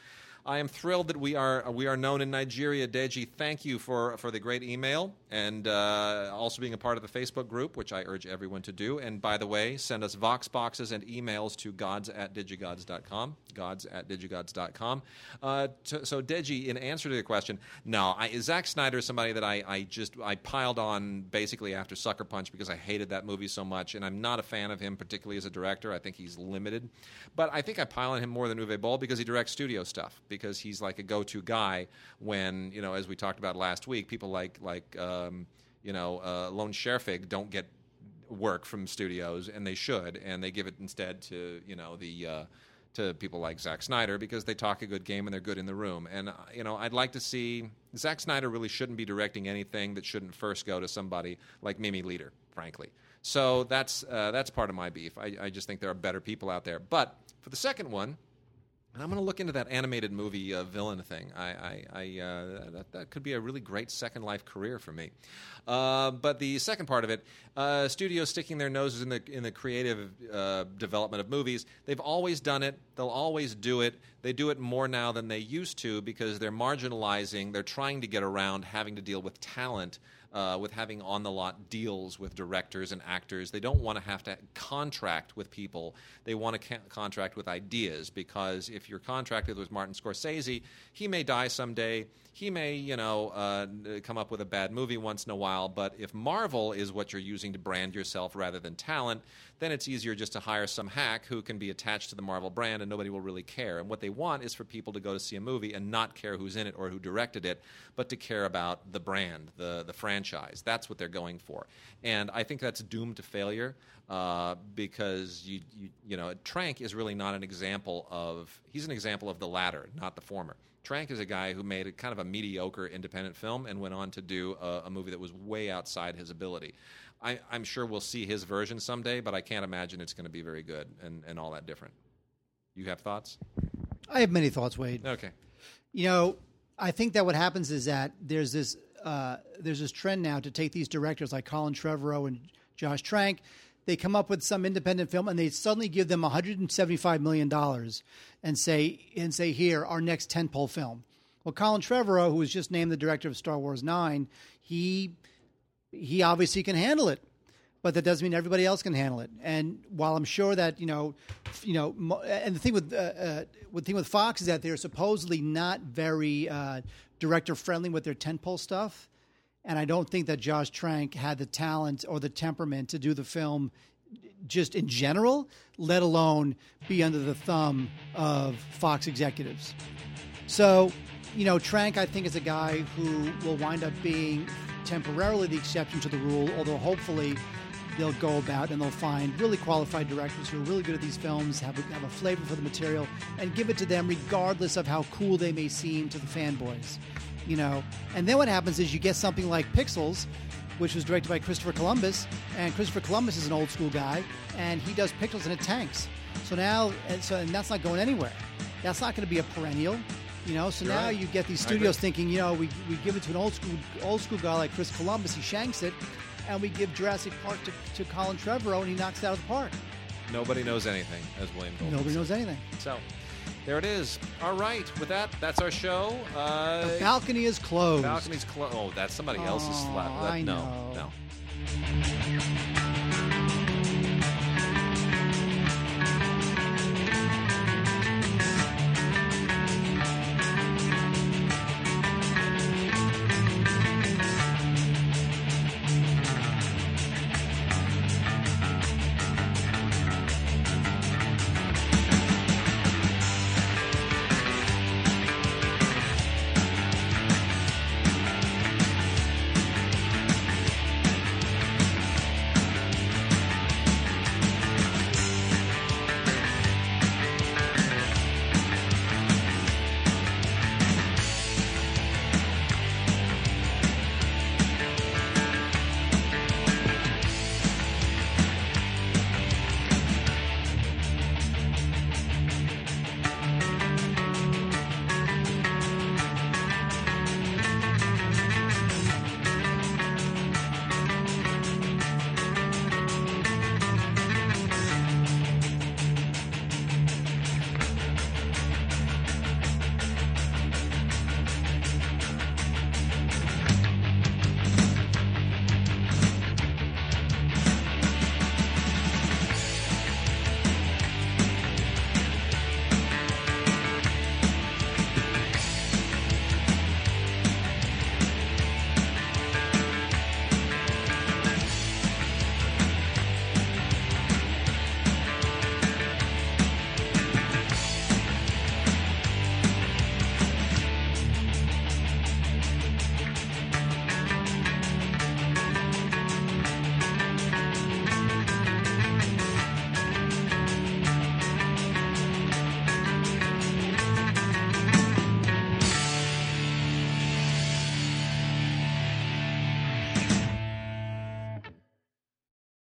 I am thrilled that we are we are known in Nigeria. Deji, thank you for, for the great email and uh, also being a part of the Facebook group, which I urge everyone to do. And by the way, send us Vox boxes and emails to gods at digigods.com. Gods at digigods.com. Uh, to, so, Deji, in answer to the question, no, I, Zack Snyder is somebody that I, I just I piled on basically after Sucker Punch because I hated that movie so much, and I'm not a fan of him particularly as a director. I think he's limited, but I think I pile on him more than Uwe Boll because he directs studio stuff because he's like a go-to guy when you know, as we talked about last week, people like like um, you know uh, Lone Scherfig don't get work from studios, and they should, and they give it instead to you know the. Uh, to people like Zack Snyder because they talk a good game and they're good in the room. And uh, you know, I'd like to see Zack Snyder really shouldn't be directing anything that shouldn't first go to somebody like Mimi Leder, frankly. So that's uh, that's part of my beef. I, I just think there are better people out there. But for the second one, and I'm going to look into that animated movie uh, villain thing. I, I, I uh, that, that could be a really great Second Life career for me. Uh, but the second part of it, uh, studios sticking their noses in the in the creative uh, development of movies. They've always done it. They'll always do it. They do it more now than they used to because they're marginalizing. They're trying to get around having to deal with talent uh, with having on the lot deals with directors and actors. They don't want to have to contract with people. They want to ca- contract with ideas because if you're contracted with Martin Scorsese, he may die someday. He may, you know, uh, come up with a bad movie once in a while. But if Marvel is what you're using to brand yourself rather than talent, then it's easier just to hire some hack who can be attached to the Marvel brand and nobody will really care. And what they want is for people to go to see a movie and not care who's in it or who directed it, but to care about the brand, the, the franchise. That's what they're going for. And I think that's doomed to failure uh, because, you, you, you know, Trank is really not an example of, he's an example of the latter, not the former. Trank is a guy who made a kind of a mediocre independent film and went on to do a, a movie that was way outside his ability. I, I'm sure we'll see his version someday, but I can't imagine it's going to be very good and, and all that different. You have thoughts? I have many thoughts, Wade. Okay. You know, I think that what happens is that there's this uh, there's this trend now to take these directors like Colin Trevorrow and Josh Trank. They come up with some independent film and they suddenly give them 175 million dollars and say and say here our next tentpole film. Well, Colin Trevorrow, who was just named the director of Star Wars Nine, he he obviously can handle it but that doesn't mean everybody else can handle it. And while I'm sure that you know, you know, and the thing with uh, uh, the thing with Fox is that they're supposedly not very uh, director friendly with their tentpole stuff, and I don't think that Josh Trank had the talent or the temperament to do the film just in general, let alone be under the thumb of Fox executives. So, you know, Trank, I think, is a guy who will wind up being temporarily the exception to the rule, although hopefully they'll go about and they'll find really qualified directors who are really good at these films, have a, have a flavor for the material, and give it to them regardless of how cool they may seem to the fanboys. You know, and then what happens is you get something like Pixels, which was directed by Christopher Columbus, and Christopher Columbus is an old school guy, and he does Pixels and it tanks. So now, and so and that's not going anywhere. That's not going to be a perennial. You know, so You're now right. you get these studios thinking, you know, we, we give it to an old school old school guy like Chris Columbus, he shanks it, and we give Jurassic Park to, to Colin Trevorrow, and he knocks it out of the park. Nobody knows anything, as William Goldman Nobody said. knows anything. So, there it is. All right. With that, that's our show. Uh, The balcony is closed. balcony's closed. Oh, that's somebody else's Oh, slap. That- I no, know. no.